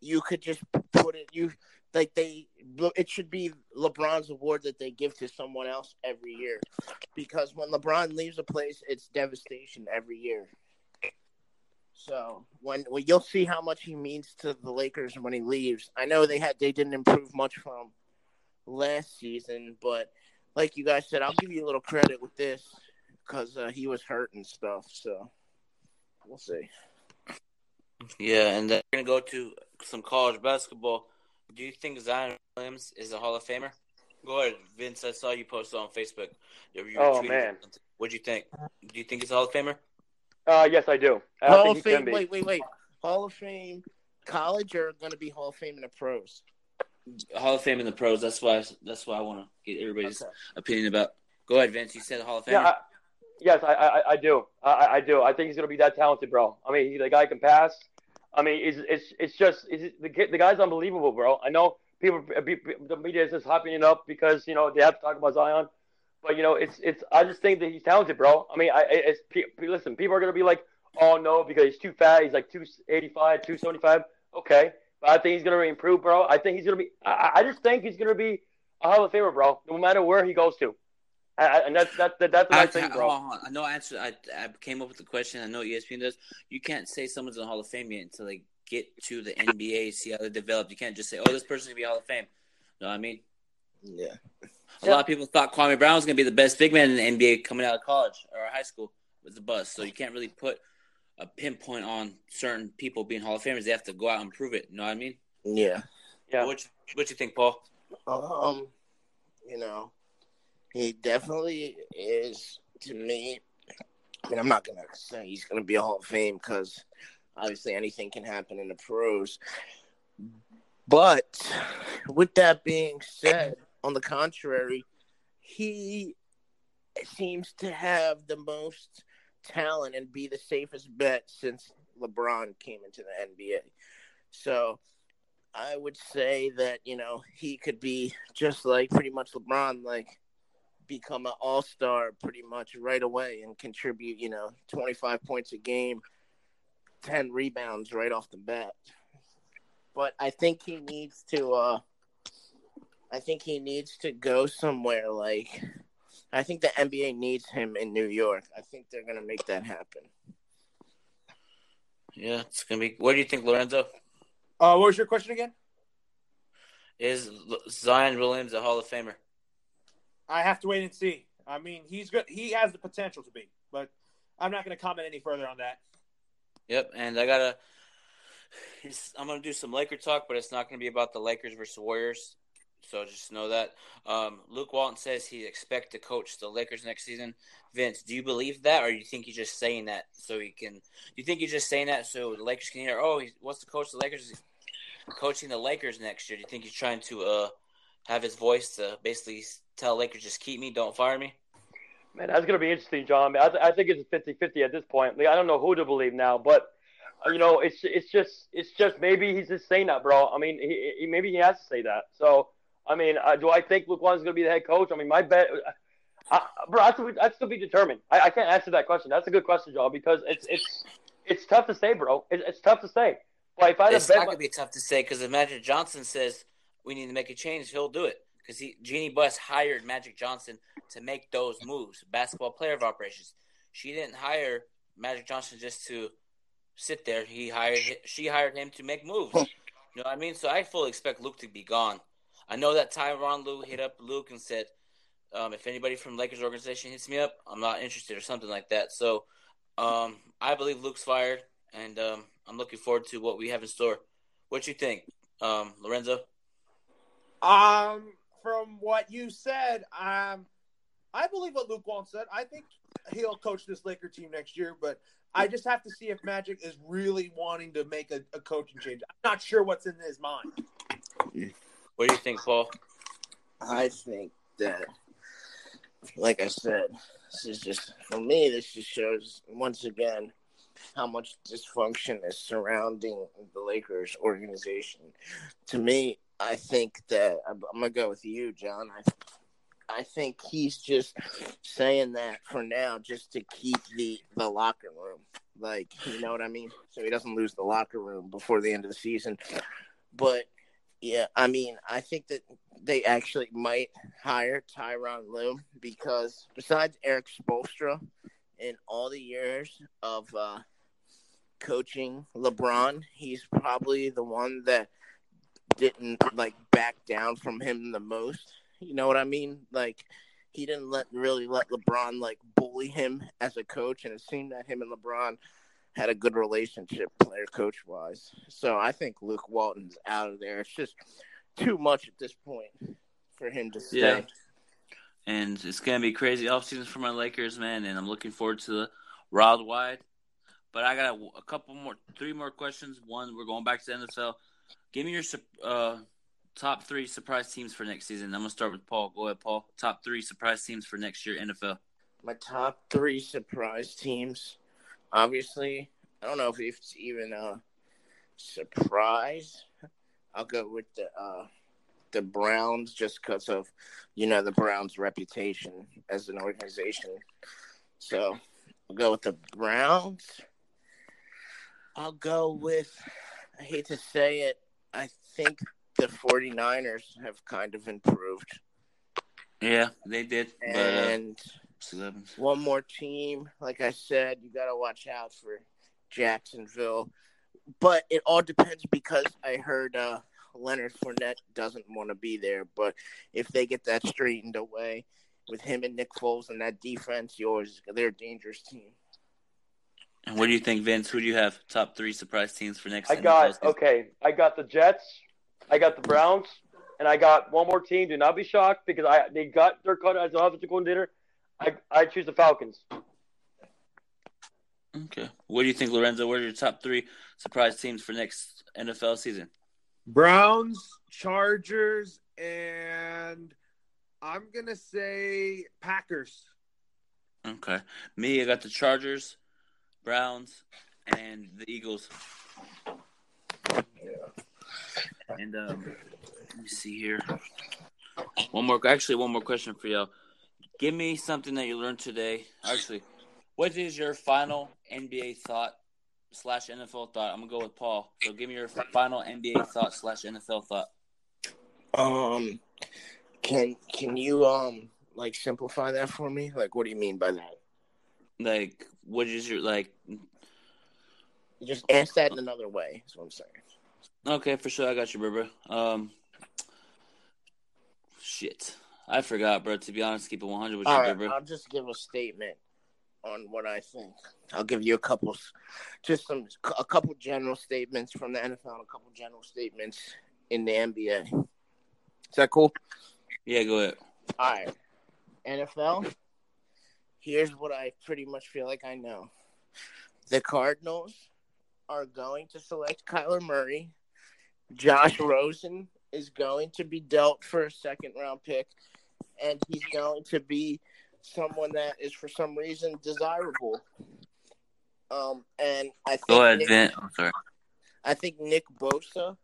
you could just put it you like they it should be LeBron's award that they give to someone else every year because when LeBron leaves a place it's devastation every year. So when well, you'll see how much he means to the Lakers when he leaves. I know they had they didn't improve much from last season, but like you guys said, I'll give you a little credit with this because uh, he was hurt and stuff. So we'll see. yeah, and then we're gonna go to some college basketball. Do you think Zion Williams is a Hall of Famer? Go ahead, Vince. I saw you post on Facebook. You- you Oh, retweeted man. what do you think? Do you think he's a Hall of Famer? Uh, yes, I do. I Hall think of he can Fame. be. Wait, wait, wait. Hall of Fame, college or going to be Hall of Fame in the pros? Hall of Fame in the pros. That's why. That's why I want to get everybody's Okay. opinion about. Go ahead, Vince. You said Hall of Fame. Yeah, I, yes, I, I, I do. I, I do. I think he's gonna be that talented, bro. I mean, he, the guy can pass. I mean, it's it's it's just it's, the the guy's unbelievable, bro. I know people, the media is just hyping it up because you know they have to talk about Zion, but you know it's it's. I just think that he's talented, bro. I mean, I it's listen. People are gonna be like, oh no, because he's too fat. He's like two eighty five, two seventy five. Okay, but I think he's gonna improve, bro. I think he's gonna be. I, I just think he's gonna be a Hall of Famer, bro. No matter where he goes to. I, I- and that's that's that's what I, I, think, bro. hold on. I know. I answered. I, I came up with the question. I know ESPN does. You can't say someone's in the Hall of Fame yet until they get to the NBA, see how they develop. You can't just say, "Oh, this person's gonna be Hall of Fame." You know what I mean? Yeah. A lot of people thought Kwame Brown was gonna be the best big man in the NBA coming out of college or high school with the bust. So you can't really put a pinpoint on certain people being Hall of Famers. They have to go out and prove it. You know what I mean? Yeah. Yeah. What What you think, Paul? Um, you know, he definitely is to me. I mean, I'm not gonna say he's gonna be a Hall of Fame because obviously anything can happen in the pros. But with that being said, on the contrary, he seems to have the most talent and be the safest bet since LeBron came into the NBA. So I would say that, you know, he could be just like pretty much LeBron, like become an all star pretty much right away and contribute, you know, 25 points a game, 10 rebounds right off the bat. But I think he needs to, uh, I think he needs to go somewhere like, I think the NBA needs him in New York. I think they're going to make that happen. Yeah, it's gonna be. What do you think, Lorenzo? Uh, what was your question again? Is Zion Williams a Hall of Famer? I have to wait and see. I mean, he's good. He has the potential to be, but I'm not going to comment any further on that. Yep, and I gotta. *sighs* I'm gonna do some Laker talk, but it's not gonna be about the Lakers versus Warriors. So just know that. Um, Luke Walton says he expects to coach the Lakers next season. Vince, do you believe that, or do you think he's just saying that so he can? Do you think he's just saying that so the Lakers can hear? Oh, he wants to coach the Lakers. Coaching the Lakers next year. Do you think he's trying to uh have his voice to basically tell Lakers just keep me, don't fire me? Man, that's going to be interesting, John. I, th- I think it's 50-50 at this point. I don't know who to believe now, but uh, you know, it's it's just it's just maybe he's just saying that, bro. I mean, he, he maybe he has to say that. So, I mean, uh, do I think Luke Walton's going to be the head coach? I mean, my bet, uh, bro, that's to be, that's to be determined. I, I can't answer that question. That's a good question, John, because it's it's it's tough to say, bro. It's, it's tough to say. But if I had It's not gonna be tough to say because if Magic Johnson says we need to make a change, he'll do it because he Jeanie Buss hired Magic Johnson to make those moves. Basketball player of operations. She didn't hire Magic Johnson just to sit there. He hired she hired him to make moves. You know what I mean? So I fully expect Luke to be gone. I know that Tyronn Lue hit up Luke and said, um, if anybody from Lakers organization hits me up, I'm not interested or something like that. So um, I believe Luke's fired, and um, I'm looking forward to what we have in store. What you think, um, Lorenzo? Um, from what you said, um, I believe what Luke Walton said. I think he'll coach this Laker team next year, but I just have to see if Magic is really wanting to make a, a coaching change. I'm not sure what's in his mind. What do you think, Paul? I think that, like I said, this is just for me. This just shows once again how much dysfunction is surrounding the Lakers organization. To me, I think that I'm, gonna go with you, John. I I think he's just saying that for now, just to keep the the locker room, like you know what I mean, so he doesn't lose the locker room before the end of the season. But yeah, I mean, I think that they actually might hire Tyronn Lue because besides Erik Spoelstra, in all the years of uh, coaching LeBron, he's probably the one that didn't like back down from him the most. You know what I mean? Like he didn't let really let LeBron like bully him as a coach, and it seemed that him and LeBron had a good relationship, player coach wise. So I think Luke Walton's out of there. It's just too much at this point for him to stay. Yeah. And it's gonna be crazy off season for my Lakers, man. And I'm looking forward to the Wild Wide. But I got a, a couple more, three more questions. One, we're going back to the NFL. Give me your uh, top three surprise teams for next season. I'm gonna start with Paul. Go ahead, Paul. Top three surprise teams for next year NFL. My top three surprise teams. Obviously, I don't know if it's even a surprise. I'll go with the uh, the Browns just because of you know the Browns' reputation as an organization. So I'll go with the Browns. I'll go with I hate to say it, I think the 49ers have kind of improved. Yeah, they did. And but, uh, one more team, like I said, you got to watch out for Jacksonville. But it all depends because I heard uh, Leonard Fournette doesn't want to be there. But if they get that straightened away with him and Nick Foles and that defense, yours, they're a dangerous team. And what do you think, Vince? Who do you have top three surprise teams for next? I got okay. I got the Jets, I got the Browns, and I got one more team. Do not be shocked because I they got their cut as an offensive coordinator. I I choose the Falcons. Okay. What do you think, Lorenzo? What are your top three surprise teams for next NFL season? Browns, Chargers, and I'm gonna say Packers. Okay. Me, I got the Chargers, Browns, and the Eagles. Yeah. And um, let me see here. One more, actually, one more question for y'all. Give me something that you learned today. Actually, what is your final NBA thought slash NFL thought? I'm gonna go with Paul. So give me your final NBA thought slash NFL thought. Um, can can you um like simplify that for me? Like, what do you mean by that? Like, what is your like? Just ask that in another way. That's what I'm saying. Okay, for sure. I got you, bro. Um, shit, I forgot, bro. To be honest, keep it 100 with All you, right, bro. I'll just give a statement on what I think. I'll give you a couple, just some a couple general statements from the NFL, and a couple general statements in the NBA. Is that cool? Yeah, go ahead. All right, NFL. Here's what I pretty much feel like I know: the Cardinals are going to select Kyler Murray. Josh Rosen is going to be dealt for a second round pick, and he's going to be someone that is for some reason desirable. Um, and I think Go ahead, Nick. I'm sorry. I think Nick Bosa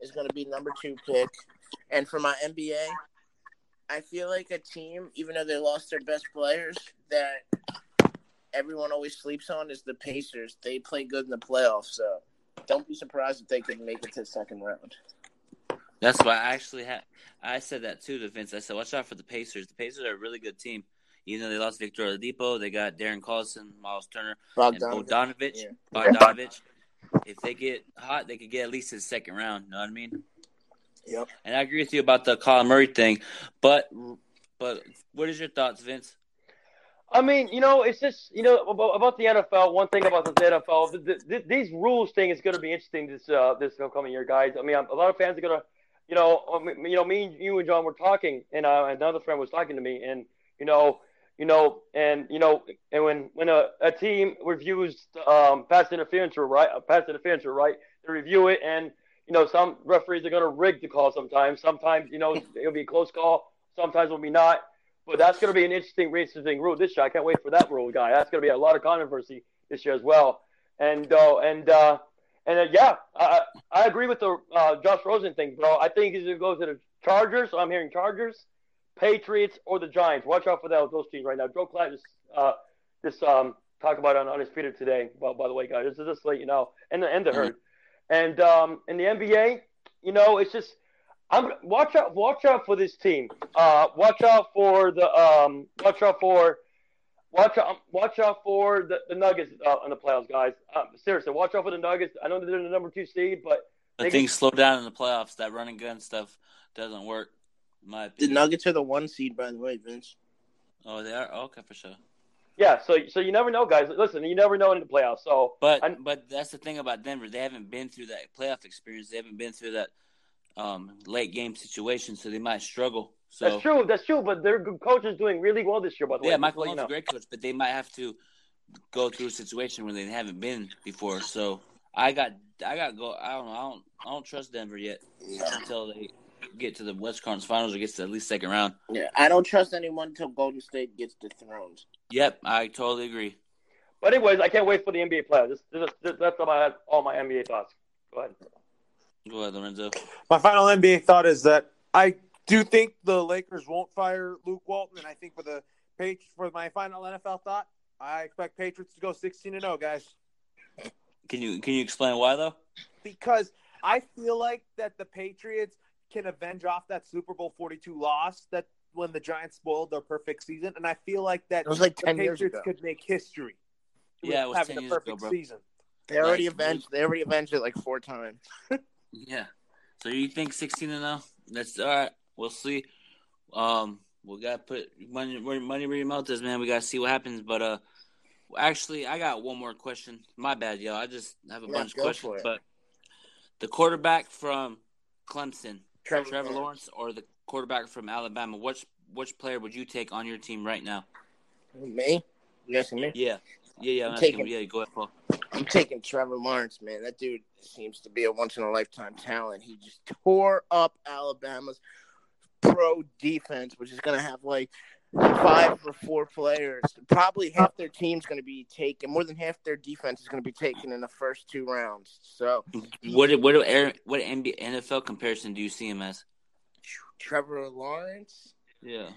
is going to be number two pick, and for my NBA, I feel like a team, even though they lost their best players, that everyone always sleeps on is the Pacers. They play good in the playoffs, so don't be surprised if they could make it to the second round. That's why I actually had. I said that too to Vince. I said, watch out for the Pacers. The Pacers are a really good team. Even though they lost Victor Oladipo, they got Darren Collison, Miles Turner, and Bogdanovich. Yeah. Bogdanovich. If they get hot, they could get at least to the second round. You know what I mean? Yep. And I agree with you about the Kyler Murray thing, but but what is your thoughts, Vince? I mean, you know, it's just you know about, about the NFL. One thing about the NFL, th- th- these rules thing is going to be interesting this uh, this coming year, guys. I mean, a lot of fans are going to, you know, um, you know, me and you and John were talking, and uh, another friend was talking to me, and You know, you know, and you know, and when when a, a team reviews um, pass interference or right, pass interference or right, they review it, and you know, some referees are going to rig the call sometimes. Sometimes, you know, *laughs* it'll be a close call. Sometimes it'll be not. But that's going to be an interesting, interesting rule this year. I can't wait for that rule, guy. That's going to be a lot of controversy this year as well. And uh, and uh, and uh, yeah, I, I agree with the uh, Josh Rosen thing, bro. I think he's going to go to the Chargers. So I'm hearing Chargers, Patriots, or the Giants. Watch out for that, those teams right now. Joel Klatt just uh, just um, talk about it on, his Twitter today. Well, by the way, guys, this is just let you know, and the and the herd. And um, in the NBA, you know, it's just I'm watch out watch out for this team. Uh, watch out for the um, watch out for watch out watch out for the, the Nuggets uh, in the playoffs, guys. Um, seriously, watch out for the Nuggets. I know they're the number two seed, but I think slow down in the playoffs. That running gun stuff doesn't work. In my The. Nuggets are the one seed, by the way, Vince. Oh, they are okay for sure. yeah. So so you never know, guys. Listen, you never know in the playoffs. So But I- but that's the thing about Denver. They haven't been through that playoff experience. They haven't been through that um, late game situation, so they might struggle. So that's true. That's true. But their coach is doing really well this year, by the way. yeah, Michael to let you Malone's a great coach, but they might have to go through a situation where they haven't been before. So I got I got go. I don't know. I don't I don't trust Denver yet until they get to the West Conference Finals or gets to at least second round. Yeah, I don't trust anyone until Golden State gets dethroned. Yep, I totally agree. But anyways, I can't wait for the NBA playoffs. This, this, this, that's all I had. All my NBA thoughts. Go ahead. Go ahead, Lorenzo. My final NBA thought is that I do you think the Lakers won't fire Luke Walton, and I think for the page for my final NFL thought, I expect Patriots to go sixteen and zero, guys, Can you can you explain why though? because I feel like that the Patriots can avenge off that Super Bowl forty two loss that when the Giants spoiled their perfect season, and I feel like that It was like the 10 years Patriots ago. could make history. Yeah, it was having 10 a years ago, perfect bro. season. They already Nice. avenged. They already avenged it like four times. *laughs* Yeah. So you think sixteen and zero? That's all right. We'll see. Um, we gotta put money money where your mouth is, man. We gotta see what happens. But uh, actually, I got one more question. My bad, yo. I just have a Yeah, bunch of questions. But the quarterback from Clemson, Trevor, Trevor Lawrence. Or the quarterback from Alabama, which which player would you take on your team right now? Me? You asking me? Yeah, yeah, yeah. I'm I'm taking-. Yeah, go ahead, Paul. I'm taking Trevor Lawrence, man. That dude seems to be a once in a lifetime talent. He just tore up Alabama's pro defense, which is going to have like five or four players. Probably half their team's going to be taken. More than half their defense is going to be taken in the first two rounds. So What what what NBA, NFL comparison do you see him as? Trevor Lawrence. Yeah.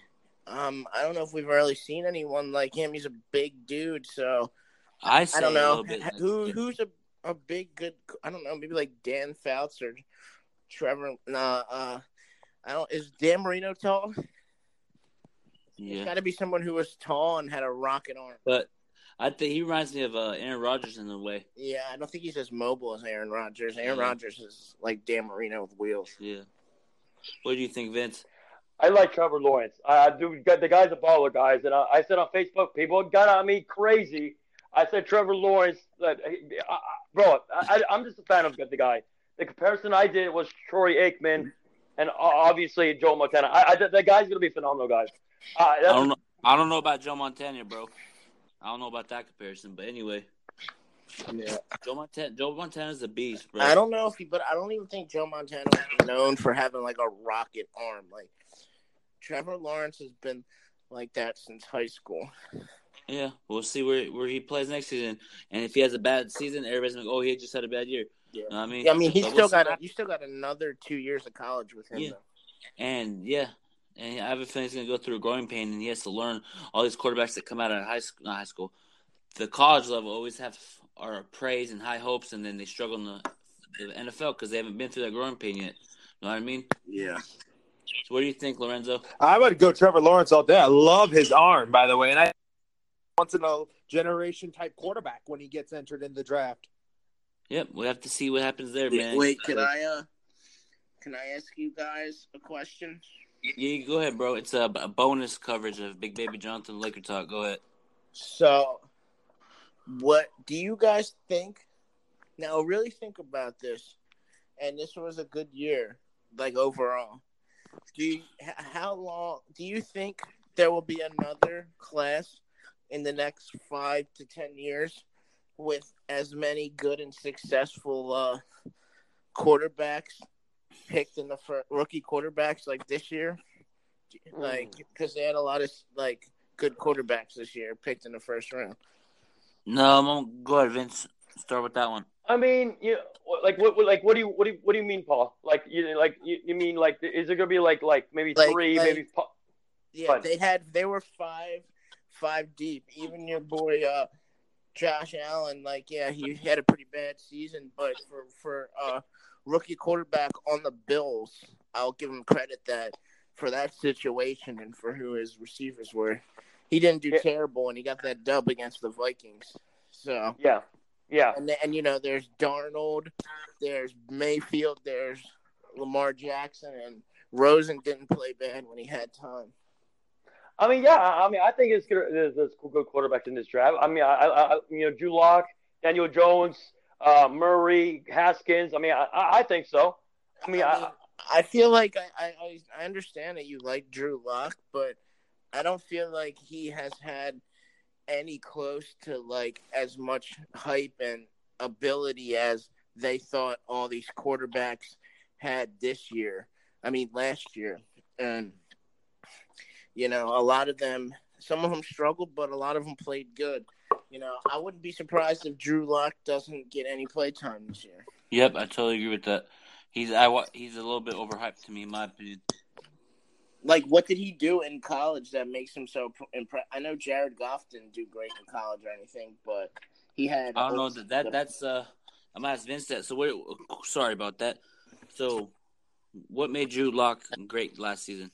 Um, I don't know if we've really seen anyone like him. He's a big dude, so I I don't know little bit like- who who's a, a big good. I don't know, maybe like Dan Fouts or Trevor. Nah, uh, I don't. Is Dan Marino tall? yeah. It's got to be someone who was tall and had a rocket arm. But I think he reminds me of uh, Aaron Rodgers in a way. Yeah, I don't think he's as mobile as Aaron Rodgers. Aaron Yeah. Rodgers is like Dan Marino with wheels. Yeah. What do you think, Vince? I like Trevor Lawrence. I I do. The guy's a baller, guys. And I, I said on Facebook, people got on me crazy. I said Trevor Lawrence, that, I, I, bro. I, I- I'm just a fan of the guy. The comparison I did was Troy Aikman, and obviously Joe Montana. I, I, the guy's gonna be phenomenal, guys. Uh, I don't know. I don't know about Joe Montana, bro. I don't know about that comparison, but anyway, Yeah, Joe Montana. Joe Montana's a beast, bro. I don't know if he, but I don't even think Joe Montana was known for having like a rocket arm. Like Trevor Lawrence has been like that since high school. Yeah, we'll see where where he plays next season, and if he has a bad season, everybody's like, "Oh, he just had a bad year." Yeah. You know I mean, Yeah, I mean, he's still we'll got what you still got another two years of college with him. Yeah. though. And yeah, and I have a feeling he's going to go through a growing pain, and he has to learn all these quarterbacks that come out of high school, not high school, the college level always have are praise and high hopes, and then they struggle in the, the NFL because they haven't been through that growing pain yet. You know what I mean? Yeah. So what do you think, Lorenzo? I would go Trevor Lawrence all day. I love his arm, by the way, and I once in a generation type quarterback when he gets entered in the draft. Yep, we have to see what happens there, man. Wait, can I uh, can I ask you guys a question? Yeah, go ahead, bro. It's a, a bonus coverage of Big Baby Jonathan Laker talk. Go ahead. So, what do you guys think? Now, really think about this. And this was a good year, like overall. Do you, how long do you think there will be another class in the next five to ten years with as many good and successful uh, quarterbacks picked in the first rookie quarterbacks like this year, like because they had a lot of like good quarterbacks this year picked in the first round. No, I'm gonna go ahead, Vince. Start with that one. I mean, you like what, what, like what do you what do you, what do you mean, Paul? Like you like you, you mean like is it gonna be like like maybe Like- three, like- maybe? po- Yeah, Fine. they had they were five five deep. Even your boy uh Josh Allen, like yeah, he had a pretty bad season, but for for uh rookie quarterback on the Bills, I'll give him credit that for that situation and for who his receivers were. He didn't do Yeah. terrible and he got that dub against the Vikings. So Yeah, yeah. and and you know there's Darnold, there's Mayfield, there's Lamar Jackson and Rosen didn't play bad when he had time. I mean, yeah. I I mean, I think it's good. There's, there's good quarterbacks in this draft. I mean, I, I, I you know, Drew Lock, Daniel Jones, uh, Murray, Haskins. I mean, I, I I think so. I mean, I, I feel like I, I- I I understand that you like Drew Lock, but I don't feel like he has had any close to like as much hype and ability as they thought all these quarterbacks had this year. I mean last year. And you know, a lot of them some of them struggled, but a lot of them played good. You know, I wouldn't be surprised if Drew Lock doesn't get any play time this year. Yep, I totally agree with that. He's I he's a little bit overhyped to me, in my opinion. like what did he do in college that makes him so impressed? I know Jared Goff didn't do great in college or anything, but he had. I don't know that, that that's uh I'm gonna ask Vince that. So what? Sorry about that. So, what made Drew Lock great last season?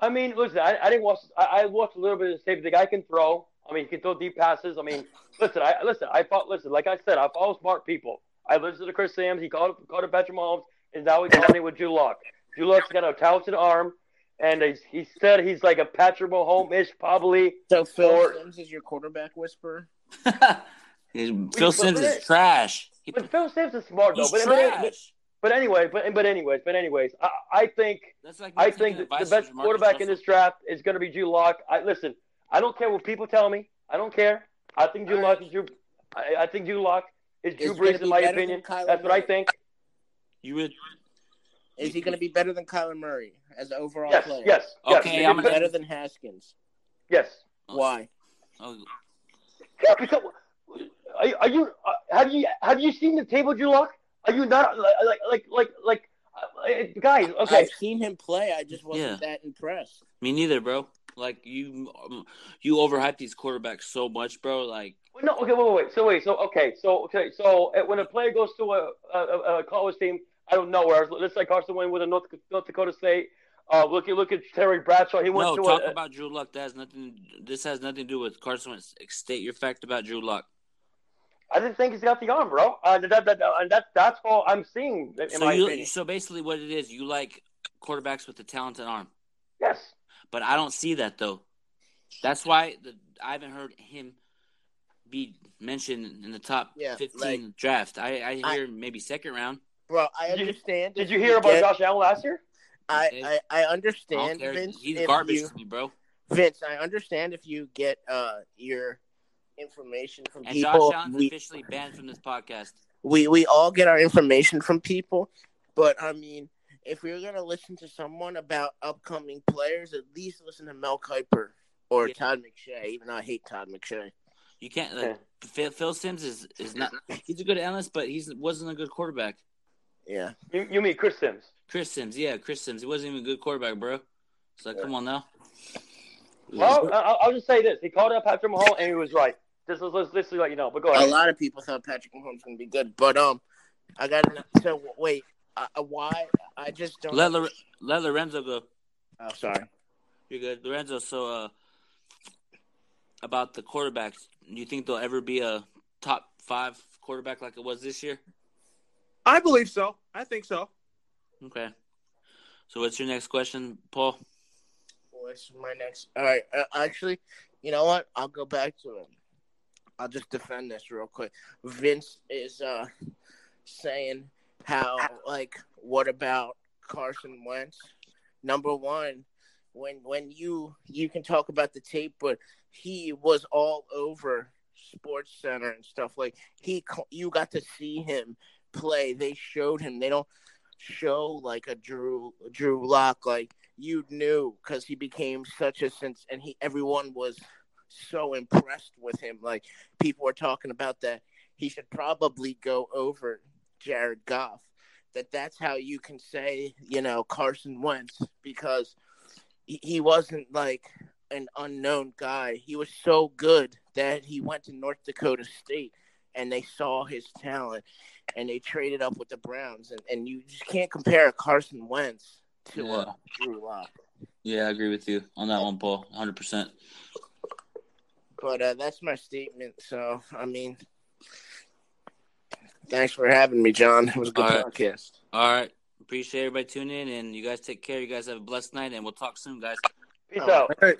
I mean, listen, I, I didn't watch. I, I watched a little bit of the tape. The guy can throw. I mean, he can throw deep passes. I mean, listen, I listen. I thought, listen, like I said, I follow smart people. I listened to Chris Simms. He called called it Patrick Mahomes, and now he's calling it with Drew Lock. Drew Lock's got a talented arm, and he's, he said he's like a Patrick Mahomes-ish, probably. So Phil or- Simms is your quarterback whisperer. *laughs* Phil but Simms that- is trash. He, But Phil Simms is smart though. he's But, but, trash. But, but anyway, but but anyways, but anyways, I, I think That's like I think the, the best from Marcus quarterback in this draft is going to be Drew Lock. I listen. I don't care what people tell me. I don't care. I think Drew Lock right. is Drew. I, I think Drew Lock is Is Drew he Brees in my opinion. Kyler That's what I think. You would Is he going to be better than Kyler Murray as an overall Yes, player? yes, yes. Okay, Because- I'm gonna- Better than Haskins. Yes. Why? Oh, Yeah, because are, you- are you uh, have you have you seen the table, Drew Lock? Are you not like like like like, like uh, guys? Okay, I've seen him play. I just wasn't that impressed. me neither, bro. Like you, um, you overhype these quarterbacks so much, bro. Like No, okay, wait, wait, wait. So wait, so okay, so okay, so uh, when a player goes to a, a, a college team, I don't know where. Let's say Carson Wentz with a North, North Dakota State. Uh, look at look at Terry Bradshaw. He went no, to talk a, about Drew Lock. That has nothing. This has nothing to do with Carson Wentz. State your fact about Drew Lock. I didn't think he's got the arm, bro. Uh, that, that, and that's that's all I'm seeing in So my you, opinion. so basically, what it is, you like quarterbacks with a talented arm, Yes. but I don't see that though. That's why the, I haven't heard him be mentioned in the top Yeah, fifteen like- draft. I, I I- hear maybe second round. Bro, I Did you- understand. Did if you hear about get- Josh Allen last year? I, I, I I understand, care. Vince. He's if garbage you- to me, bro. Vince, I understand if you get uh your information from And people. Josh Allen's we, officially banned from this podcast. we we all get our information from people, but I mean, if we're gonna listen to someone about upcoming players, at least listen to Mel Kiper or Yeah. Todd McShay. Even though I hate Todd McShay. You can't. Like, Phil, Phil Simms is, is not. He's a good analyst, but he's wasn't a good quarterback. Yeah, You, you mean Chris Simms? Chris Simms, yeah, Chris Simms. He wasn't even a good quarterback, bro. It's like, Yeah. come on now. Well, I- I'll, I'll just say this: he called out Patrick Mahomes, and he was right. Just let's, let's, let you know. But go a lot of people thought Patrick Mahomes was gonna be good, but um, I got to so wait. Uh, uh, why? I just don't. Let Lore- let Lorenzo go. oh, sorry. You're good, Lorenzo. So, uh, about the quarterbacks, do you think they'll ever be a top five quarterback like it was this year? I believe so. I think so. Okay. So, what's your next question, Paul? What's my next? All right. Uh, actually, you know what? I'll go back to it. I'll just defend this real quick. Vince is uh saying how like what about Carson Wentz? Number one, when when you you can talk about the tape, but he was all over Sports Center and stuff like he. You got to see him play. They showed him. They don't show like a Drew Drew Lock like you knew because he became such a sense, and he everyone was so impressed with him. Like people were talking about that he should probably go over Jared Goff. That that's how you can say you know Carson Wentz because he, he wasn't like an unknown guy. He was so good that he went to North Dakota State and they saw his talent and they traded up with the Browns and, and you just can't compare Carson Wentz to yeah. uh, Drew Lock. Yeah, I agree with you on that one, Paul. Hundred percent. But uh, that's my statement. So I mean, thanks for having me, John. It was a good All right. podcast. All right, appreciate everybody tuning in, and you guys take care. You guys have a blessed night, and we'll talk soon, guys. Peace All out. Right.